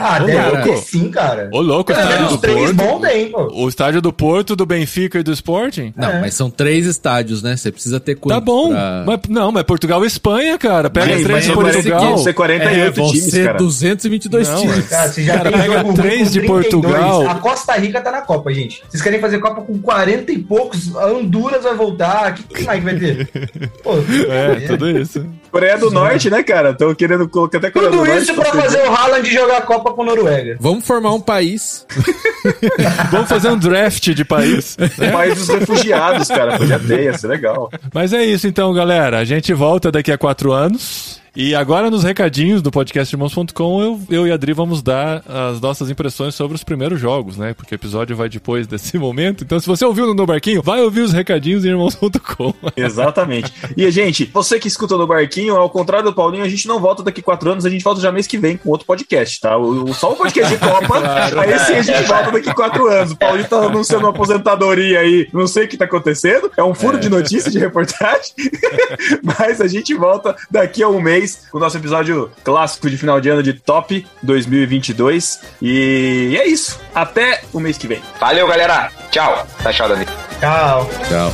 Ah, Ô, deve ter sim, cara. Ô, louco, o Pelo estádio menos do três Porto. bom tem, pô. O estádio do Porto, do Benfica e do Sporting? Não, É. mas são três estádios, né? Você precisa ter quanto Tá bom. pra- Mas, não, mas Portugal e Espanha, cara. Pega Mas três de Espanha vai Portugal. Vão ser 48 É, vão times, ser cara. 222 Não, times. Cara, você já Cara, tem pega jogo três com de 32. Portugal. A Costa Rica tá na Copa, gente. Vocês querem fazer Copa com 40 e poucos? A Honduras vai voltar. O que, que mais que vai ter? Pô, É, tudo isso. Coreia do Norte, né, cara? Estão querendo colocar até Coreia Tudo do Norte. isso pra fazer o Haaland jogar a Copa com Noruega. Vamos formar um país. Vamos fazer um draft de país. O país dos refugiados, cara. Podia ter, ia ser legal. Mas é isso então, galera. A gente volta daqui a quatro anos. E agora nos recadinhos do podcast irmãos.com, eu, eu e a Adri vamos dar as nossas impressões sobre os primeiros jogos, né? Porque o episódio vai depois desse momento. Então, se você ouviu no No Barquinho, vai ouvir os recadinhos em irmãos.com. Exatamente. E, gente, você que escuta no Barquinho, ao contrário do Paulinho, a gente não volta daqui quatro anos, a gente volta já mês que vem com outro podcast, tá? O, o- só o podcast de Copa, aí sim a gente volta daqui quatro anos. O Paulinho tá anunciando uma aposentadoria aí, não sei o que tá acontecendo, é um furo de notícia, de reportagem, mas a gente volta daqui a um mês com o nosso episódio clássico de final de ano de Top 2022. E é isso. Até o mês que vem. Valeu, galera. Tchau. Tá tchau, Davi. Tchau. Tchau.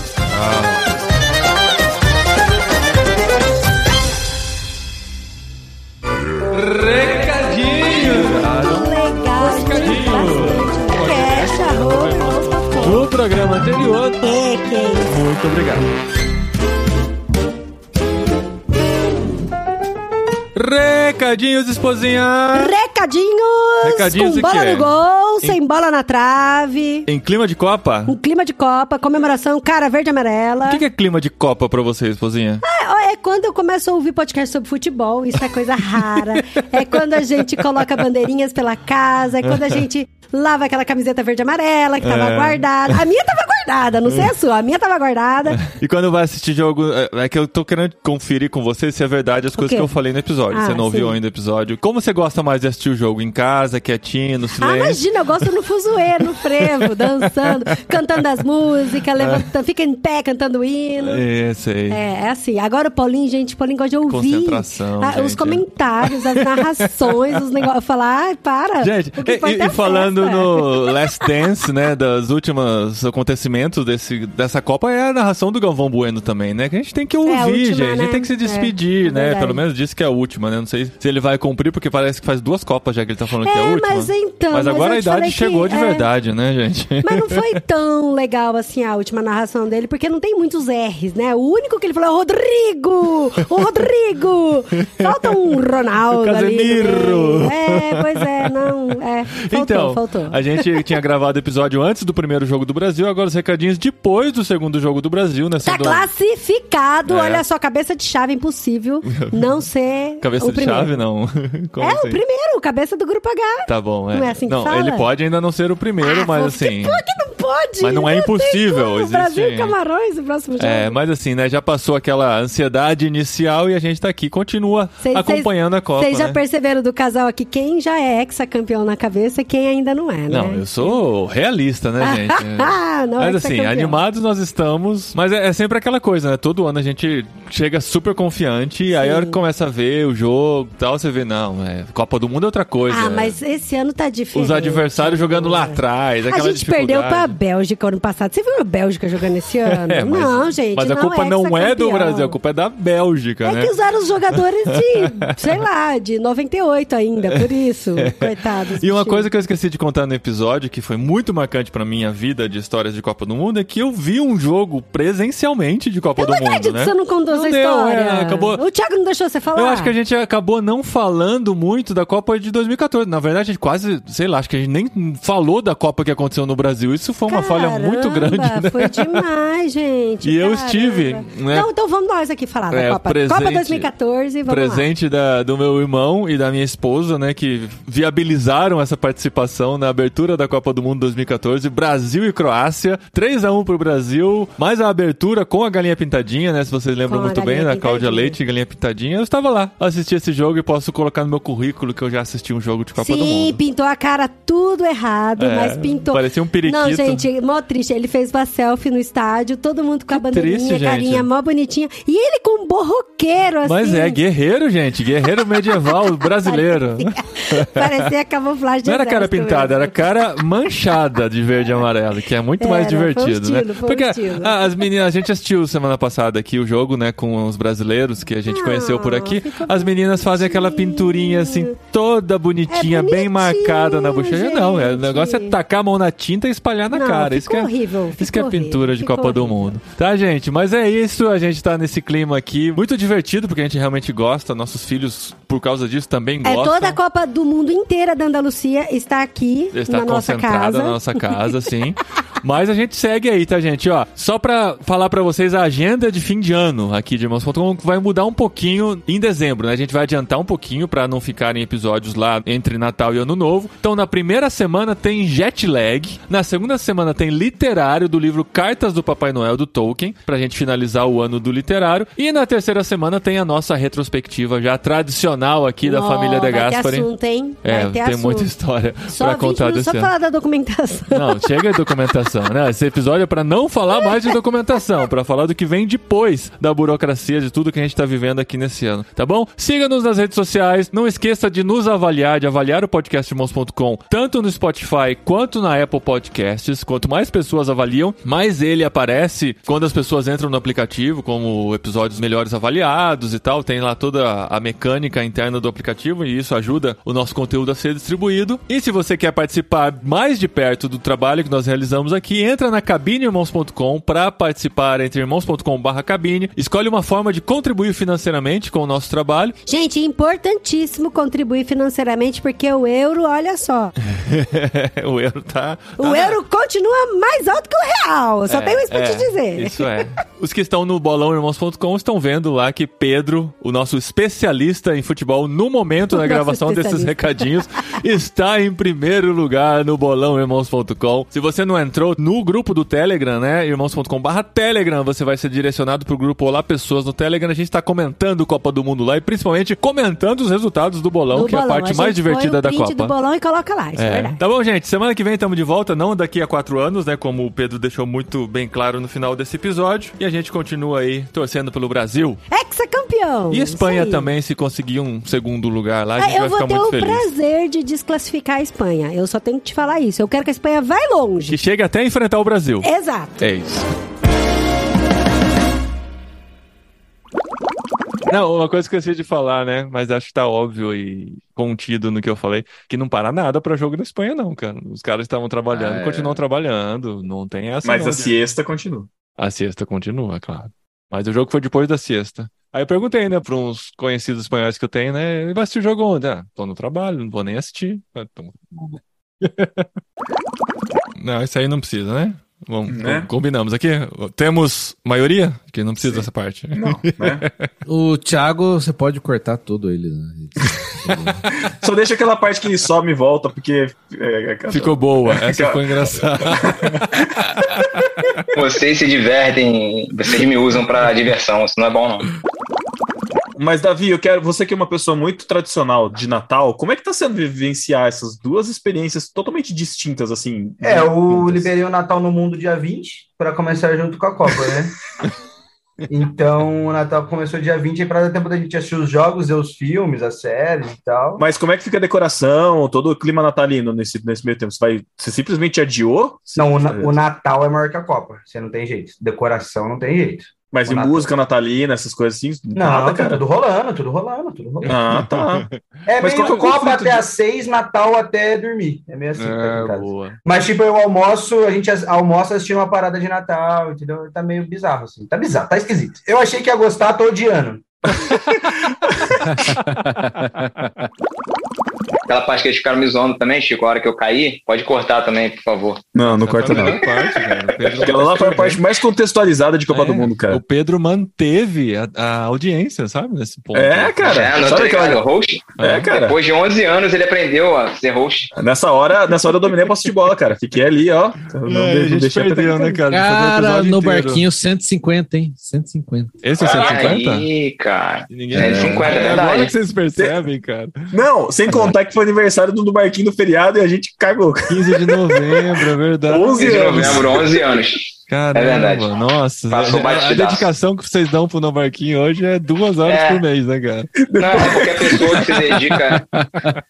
Cash, arroba, irmãos.com. No programa anterior, É, que é muito obrigado. Recadinhos, esposinha! Recadinhos, Recadinhos com bola quê? no gol, Em- sem bola na trave, Em clima de Copa? um clima de Copa, comemoração cara verde e amarela. O que, que é clima de Copa pra você, esposinha? É, é quando eu começo a ouvir podcast sobre futebol, isso é coisa rara. é quando a gente coloca bandeirinhas pela casa, é quando a gente lava aquela camiseta verde e amarela que tava É. guardada. A minha tava guardada, não sei a sua, a minha tava guardada. E quando vai assistir jogo, é é que eu tô querendo conferir com você se é verdade as coisas que eu falei no episódio. Ah, você não ouviu sim. ainda o episódio. Como você gosta mais de assistir o jogo? Em casa, quietinho, no Ah, silêncio? imagina, eu gosto no fuzuê, no frevo, dançando, cantando as músicas, levantando, fica em pé cantando hino. É, sei. É, é assim. Agora o Paulinho, gente, o Paulinho gosta de ouvir Concentração, ah, os gente, comentários, as narrações, os negócios. Falar, ai, para. Gente, e, e- é a falando festa. no Last Dance, né, dos últimos acontecimentos desse, dessa Copa, é a narração do Galvão Bueno também, né? Que a gente tem que ouvir, É a última, gente. A gente né? tem que se despedir, É, né? Pelo menos disse que é a última, né? Não sei se ele vai cumprir, porque parece que faz duas Copas já que ele tá falando que é a É, última. mas então, Mas agora a te que chegou de é- verdade, né, gente? Mas não foi tão legal assim a última narração dele, porque não tem muitos R's, né? O único que ele falou é Rodrigo! O Rodrigo! Falta um Ronaldo O ali. Casemiro. meio. É, pois é, não. É, faltou, então, faltou. a gente tinha gravado o episódio antes do primeiro jogo do Brasil, agora os recadinhos depois do segundo jogo do Brasil, né? Tá classificado, É. olha só, cabeça de chave, impossível não ser Cabeça o de primeiro. chave, não. Como É, assim? o primeiro, cabeça do grupo H. Tá bom, é. Não é assim que não, fala? ele pode ainda não ser o primeiro, Ah, mas assim. Que, que não pode? Mas não é impossível, existe- Brasil e Camarões, o próximo jogo. É, mas assim, né? Já passou aquela ansiedade inicial e a gente tá aqui, continua Cês- acompanhando a Copa. Vocês já né? perceberam do casal aqui quem já é ex-campeão na cabeça e quem ainda não é, né? Não, eu sou realista, né, gente? Ah, não, mas assim, animados nós estamos. Mas é, é sempre aquela coisa, né? Todo ano a gente chega super confiante e aí a hora que começa a ver o jogo e tal, você vê, não, é, Copa do Mundo é outra coisa. Ah, mas esse ano tá diferente. Os adversários jogando lá atrás, A gente perdeu pra dificuldade. Bélgica ano passado. Você viu a Bélgica jogando esse ano? É, mas- não, gente. Mas a não culpa é não é do hexacampeão. Brasil, a culpa é da Bélgica, É né? que usaram os jogadores de, sei lá, de 98 ainda, por isso, coitados. E uma coisa que eu esqueci de contar no episódio, que foi muito marcante pra minha vida de histórias de Copa do Mundo, é que eu vi um jogo presencialmente de Copa Eu do não Mundo, acredito né? que você não contou Não essa deu, história. é, acabou- O Thiago não deixou você falar. Eu acho que a gente acabou não falando muito da Copa de 2014. Na verdade, a gente quase, sei lá, acho que a gente nem falou da Copa que aconteceu no Brasil. Isso foi uma falha muito Caramba, grande, né? Foi demais, gente. E eu caramba. estive, né? Então, então vamos nós aqui falar É, da Copa. presente- Copa 2014, vamos presente da, do meu irmão e da minha esposa, né, que viabilizaram essa participação na abertura da Copa do Mundo 2014, Brasil e Croácia, 3 a 1 pro Brasil, mais a abertura com a galinha pintadinha, né, se vocês lembram muito bem, da Cláudia. Leite galinha pintadinha. Eu estava lá, assisti esse jogo e posso colocar no meu currículo que eu já assisti um jogo de lá. Copa do Sim, Mundo. pintou a cara tudo errado, É, mas pintou. parecia um periquito. Não, gente, mó triste. Ele fez uma selfie no estádio, todo mundo com a Que bandeirinha, triste, carinha mó bonitinha. E ele com um borroqueiro, assim. Mas é guerreiro, gente, guerreiro medieval brasileiro. Parecia camuflagem de Não era cara pintada, mesmo. era cara manchada de verde e amarelo, que é muito mais Era, um divertido, né? estilo, um Porque a- as meninas, a gente assistiu semana passada aqui o jogo, né, com os brasileiros que a gente Ah, conheceu por aqui. As meninas fazem aquela pinturinha assim, toda bonitinha, É bem bonitinho, marcada na bochecha. Não, é, o negócio é tacar a mão na tinta e espalhar na Não, cara. Isso é, horrível, Isso que é pintura horrível, de Copa do horrível. Mundo. Tá, gente? Mas é isso, a gente tá nesse clima aqui, muito divertido, porque a gente realmente gosta, nossos filhos, por causa disso, também É gostam. toda a Copa do Mundo inteira da Andalucia está aqui Está na nossa casa. na nossa casa, sim. Mas a gente segue aí, tá, gente? Ó, só pra falar pra vocês a agenda de fim de ano aqui de Irmãos.com vai mudar um pouquinho em dezembro, né? A gente vai adiantar um pouquinho pra não ficarem episódios lá entre Natal e Ano Novo. Então, na primeira semana tem Jet Lag, na segunda semana tem Literário do livro Cartas do Papai Noel do Tolkien, pra gente finalizar o ano do literário. E na terceira semana tem a nossa retrospectiva já tradicional aqui da família De Gaspari. assunto, hein? É, tem assunto. muita história Só pra 20 contar desse só ano. falar da documentação. Não, chega de documentação, né? Esse episódio é pra não falar mais de documentação, pra falar do que vem depois da burocracia, de tudo que a gente tá vivendo aqui nesse ano, tá bom? Siga-nos nas redes sociais, não esqueça de nos avaliar, de avaliar o podcast Irmãos.com, tanto no Spotify quanto na Apple Podcasts. Quanto mais pessoas avaliam, mais ele aparece quando as pessoas entram no aplicativo, como episódios melhores avaliados e tal. Tem lá toda a mecânica interna do aplicativo e isso ajuda o nosso conteúdo a ser distribuído. E se você quer participar mais de perto do trabalho que nós realizamos aqui, entra na cabineirmãos.com para participar entre irmãos.com/barra cabine. Escolhe uma forma de contribuir financeiramente com o nosso trabalho. Gente, importantíssimo contribuir financeiramente, porque o euro, olha só. o euro tá. O tá- euro continua mais alto que o real. Só tenho isso pra é, te dizer. Isso é. Os que estão no bolãoirmãos.com estão vendo lá que Pedro, o nosso especialista em futebol no momento O da gravação desses recadinhos, está em primeiro lugar no bolãoirmãos.com. Se você não entrou no grupo do Telegram, né, irmãos.com/barra Telegram, você vai ser direcionado pro grupo Olá Pessoas no Telegram. A gente está comentando Copa do Mundo lá e principalmente comentando os resultados do bolão, Do que é a bolão. parte gente mais divertida o da Copa. do bolão e coloca lá, isso é, É. verdade. Tá bom, gente. Semana que vem estamos de volta, não daqui a quatro anos, né? Como o Pedro deixou muito bem claro no final desse episódio. E a gente continua aí torcendo pelo Brasil. Ex-campeão. E Espanha também, se conseguir um segundo lugar lá, a Ah, gente vai eu vou ficar ter muito o feliz. prazer de desclassificar a Espanha. Eu só tenho que te falar isso. Eu quero que a Espanha vá longe. Que chegue até a enfrentar o Brasil. Exato. É isso. Não, uma coisa que eu esqueci de falar, né? Mas acho que tá óbvio e contido no que eu falei, que não para nada pra jogo na Espanha, não, cara. Os caras estavam trabalhando, Ah, é. continuam trabalhando, não tem essa Mas não, a de- siesta continua. A siesta continua, claro. Mas o jogo foi depois da siesta. Aí eu perguntei, né, pra uns conhecidos espanhóis que eu tenho, né? Vai assistir o jogo onde? Ah, tô no trabalho, não vou nem assistir. Ah, então- não, isso aí não precisa, né? Vamos, Né? com- combinamos aqui. Temos maioria? Que não precisa dessa parte. Não, né? O Thiago, você pode cortar tudo ele, né? Só deixa aquela parte que some e volta, porque. é, é, Ficou boa. Essa foi engraçada. Vocês se divertem, vocês me usam pra diversão, isso não é bom, não. Mas, Davi, eu quero. Você que é uma pessoa muito tradicional de Natal, como é que tá sendo vivenciar essas duas experiências totalmente distintas, assim? É, eu liberei o Natal no Mundo dia 20 para começar junto com a Copa, né? Então, o Natal começou dia 20 aí para dar tempo da gente assistir os jogos, ver os filmes, as séries e tal. Mas como é que fica a decoração, todo o clima natalino nesse, nesse meio tempo? Você, vai, você simplesmente adiou? Não, o, Na- o Natal é maior que a Copa. Você não tem jeito. Decoração não tem jeito. Mas o em Natal. música natalina, essas coisas assim? Não, nada, tá cara. tudo rolando, tudo rolando, tudo rolando. Ah, tá. É Mas meio qual é Copa até de- às seis, Natal até dormir. É meio assim. tá aqui em É, casa. boa. Mas, tipo, eu almoço, a gente almoça assistindo uma parada de Natal, entendeu? Tá meio bizarro, assim. Tá bizarro, tá esquisito. Eu achei que ia gostar, tô odiando. Aquela parte que eles ficaram me zoando também, Chico, a hora que eu caí, pode cortar também, por favor. Não, não corta não. parte, cara. Aquela lá foi a parte mais contextualizada de Copa É, do Mundo, cara. O Pedro manteve a, a audiência, sabe? Nesse ponto. É, cara. é, não sabe aquela- ligado, host. É, cara. Depois de 11 anos ele aprendeu a ser host. Nessa hora, nessa hora eu dominei a posse de bola, cara. Fiquei ali, ó. Não, É, de- a gente perdeu, né, cara? Cara, no inteiro. barquinho 150, hein? 150. Esse é 150? Aí, cara. Ninguém... É, 50, é verdade. Agora que vocês percebem, cara. Não, sem contar que foi aniversário do, do Barquinho no feriado e a gente cagou. 15 de novembro, é verdade. 11 de anos. novembro, 11 anos. Caramba, É verdade. nossa. Passou a, a dedicação que vocês dão pro Novarquinho hoje é duas horas É. por mês, né, cara? Não, é porque a pessoa que se dedica.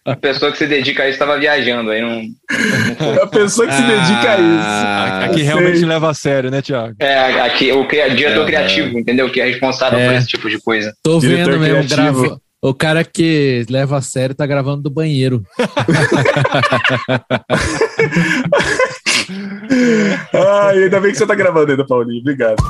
A pessoa que se dedica a isso estava viajando, aí não. A pessoa que se dedica a isso. A- Aqui Ah, sei. realmente leva a sério, né, Thiago? É, aqui, o cria- diretor É, criativo, entendeu? Que é responsável É. por esse tipo de coisa. Tô Diretor vendo mesmo, criativo. O cara que leva a sério tá gravando do banheiro. Ai, ainda bem que você tá gravando ainda, Paulinho. Obrigado.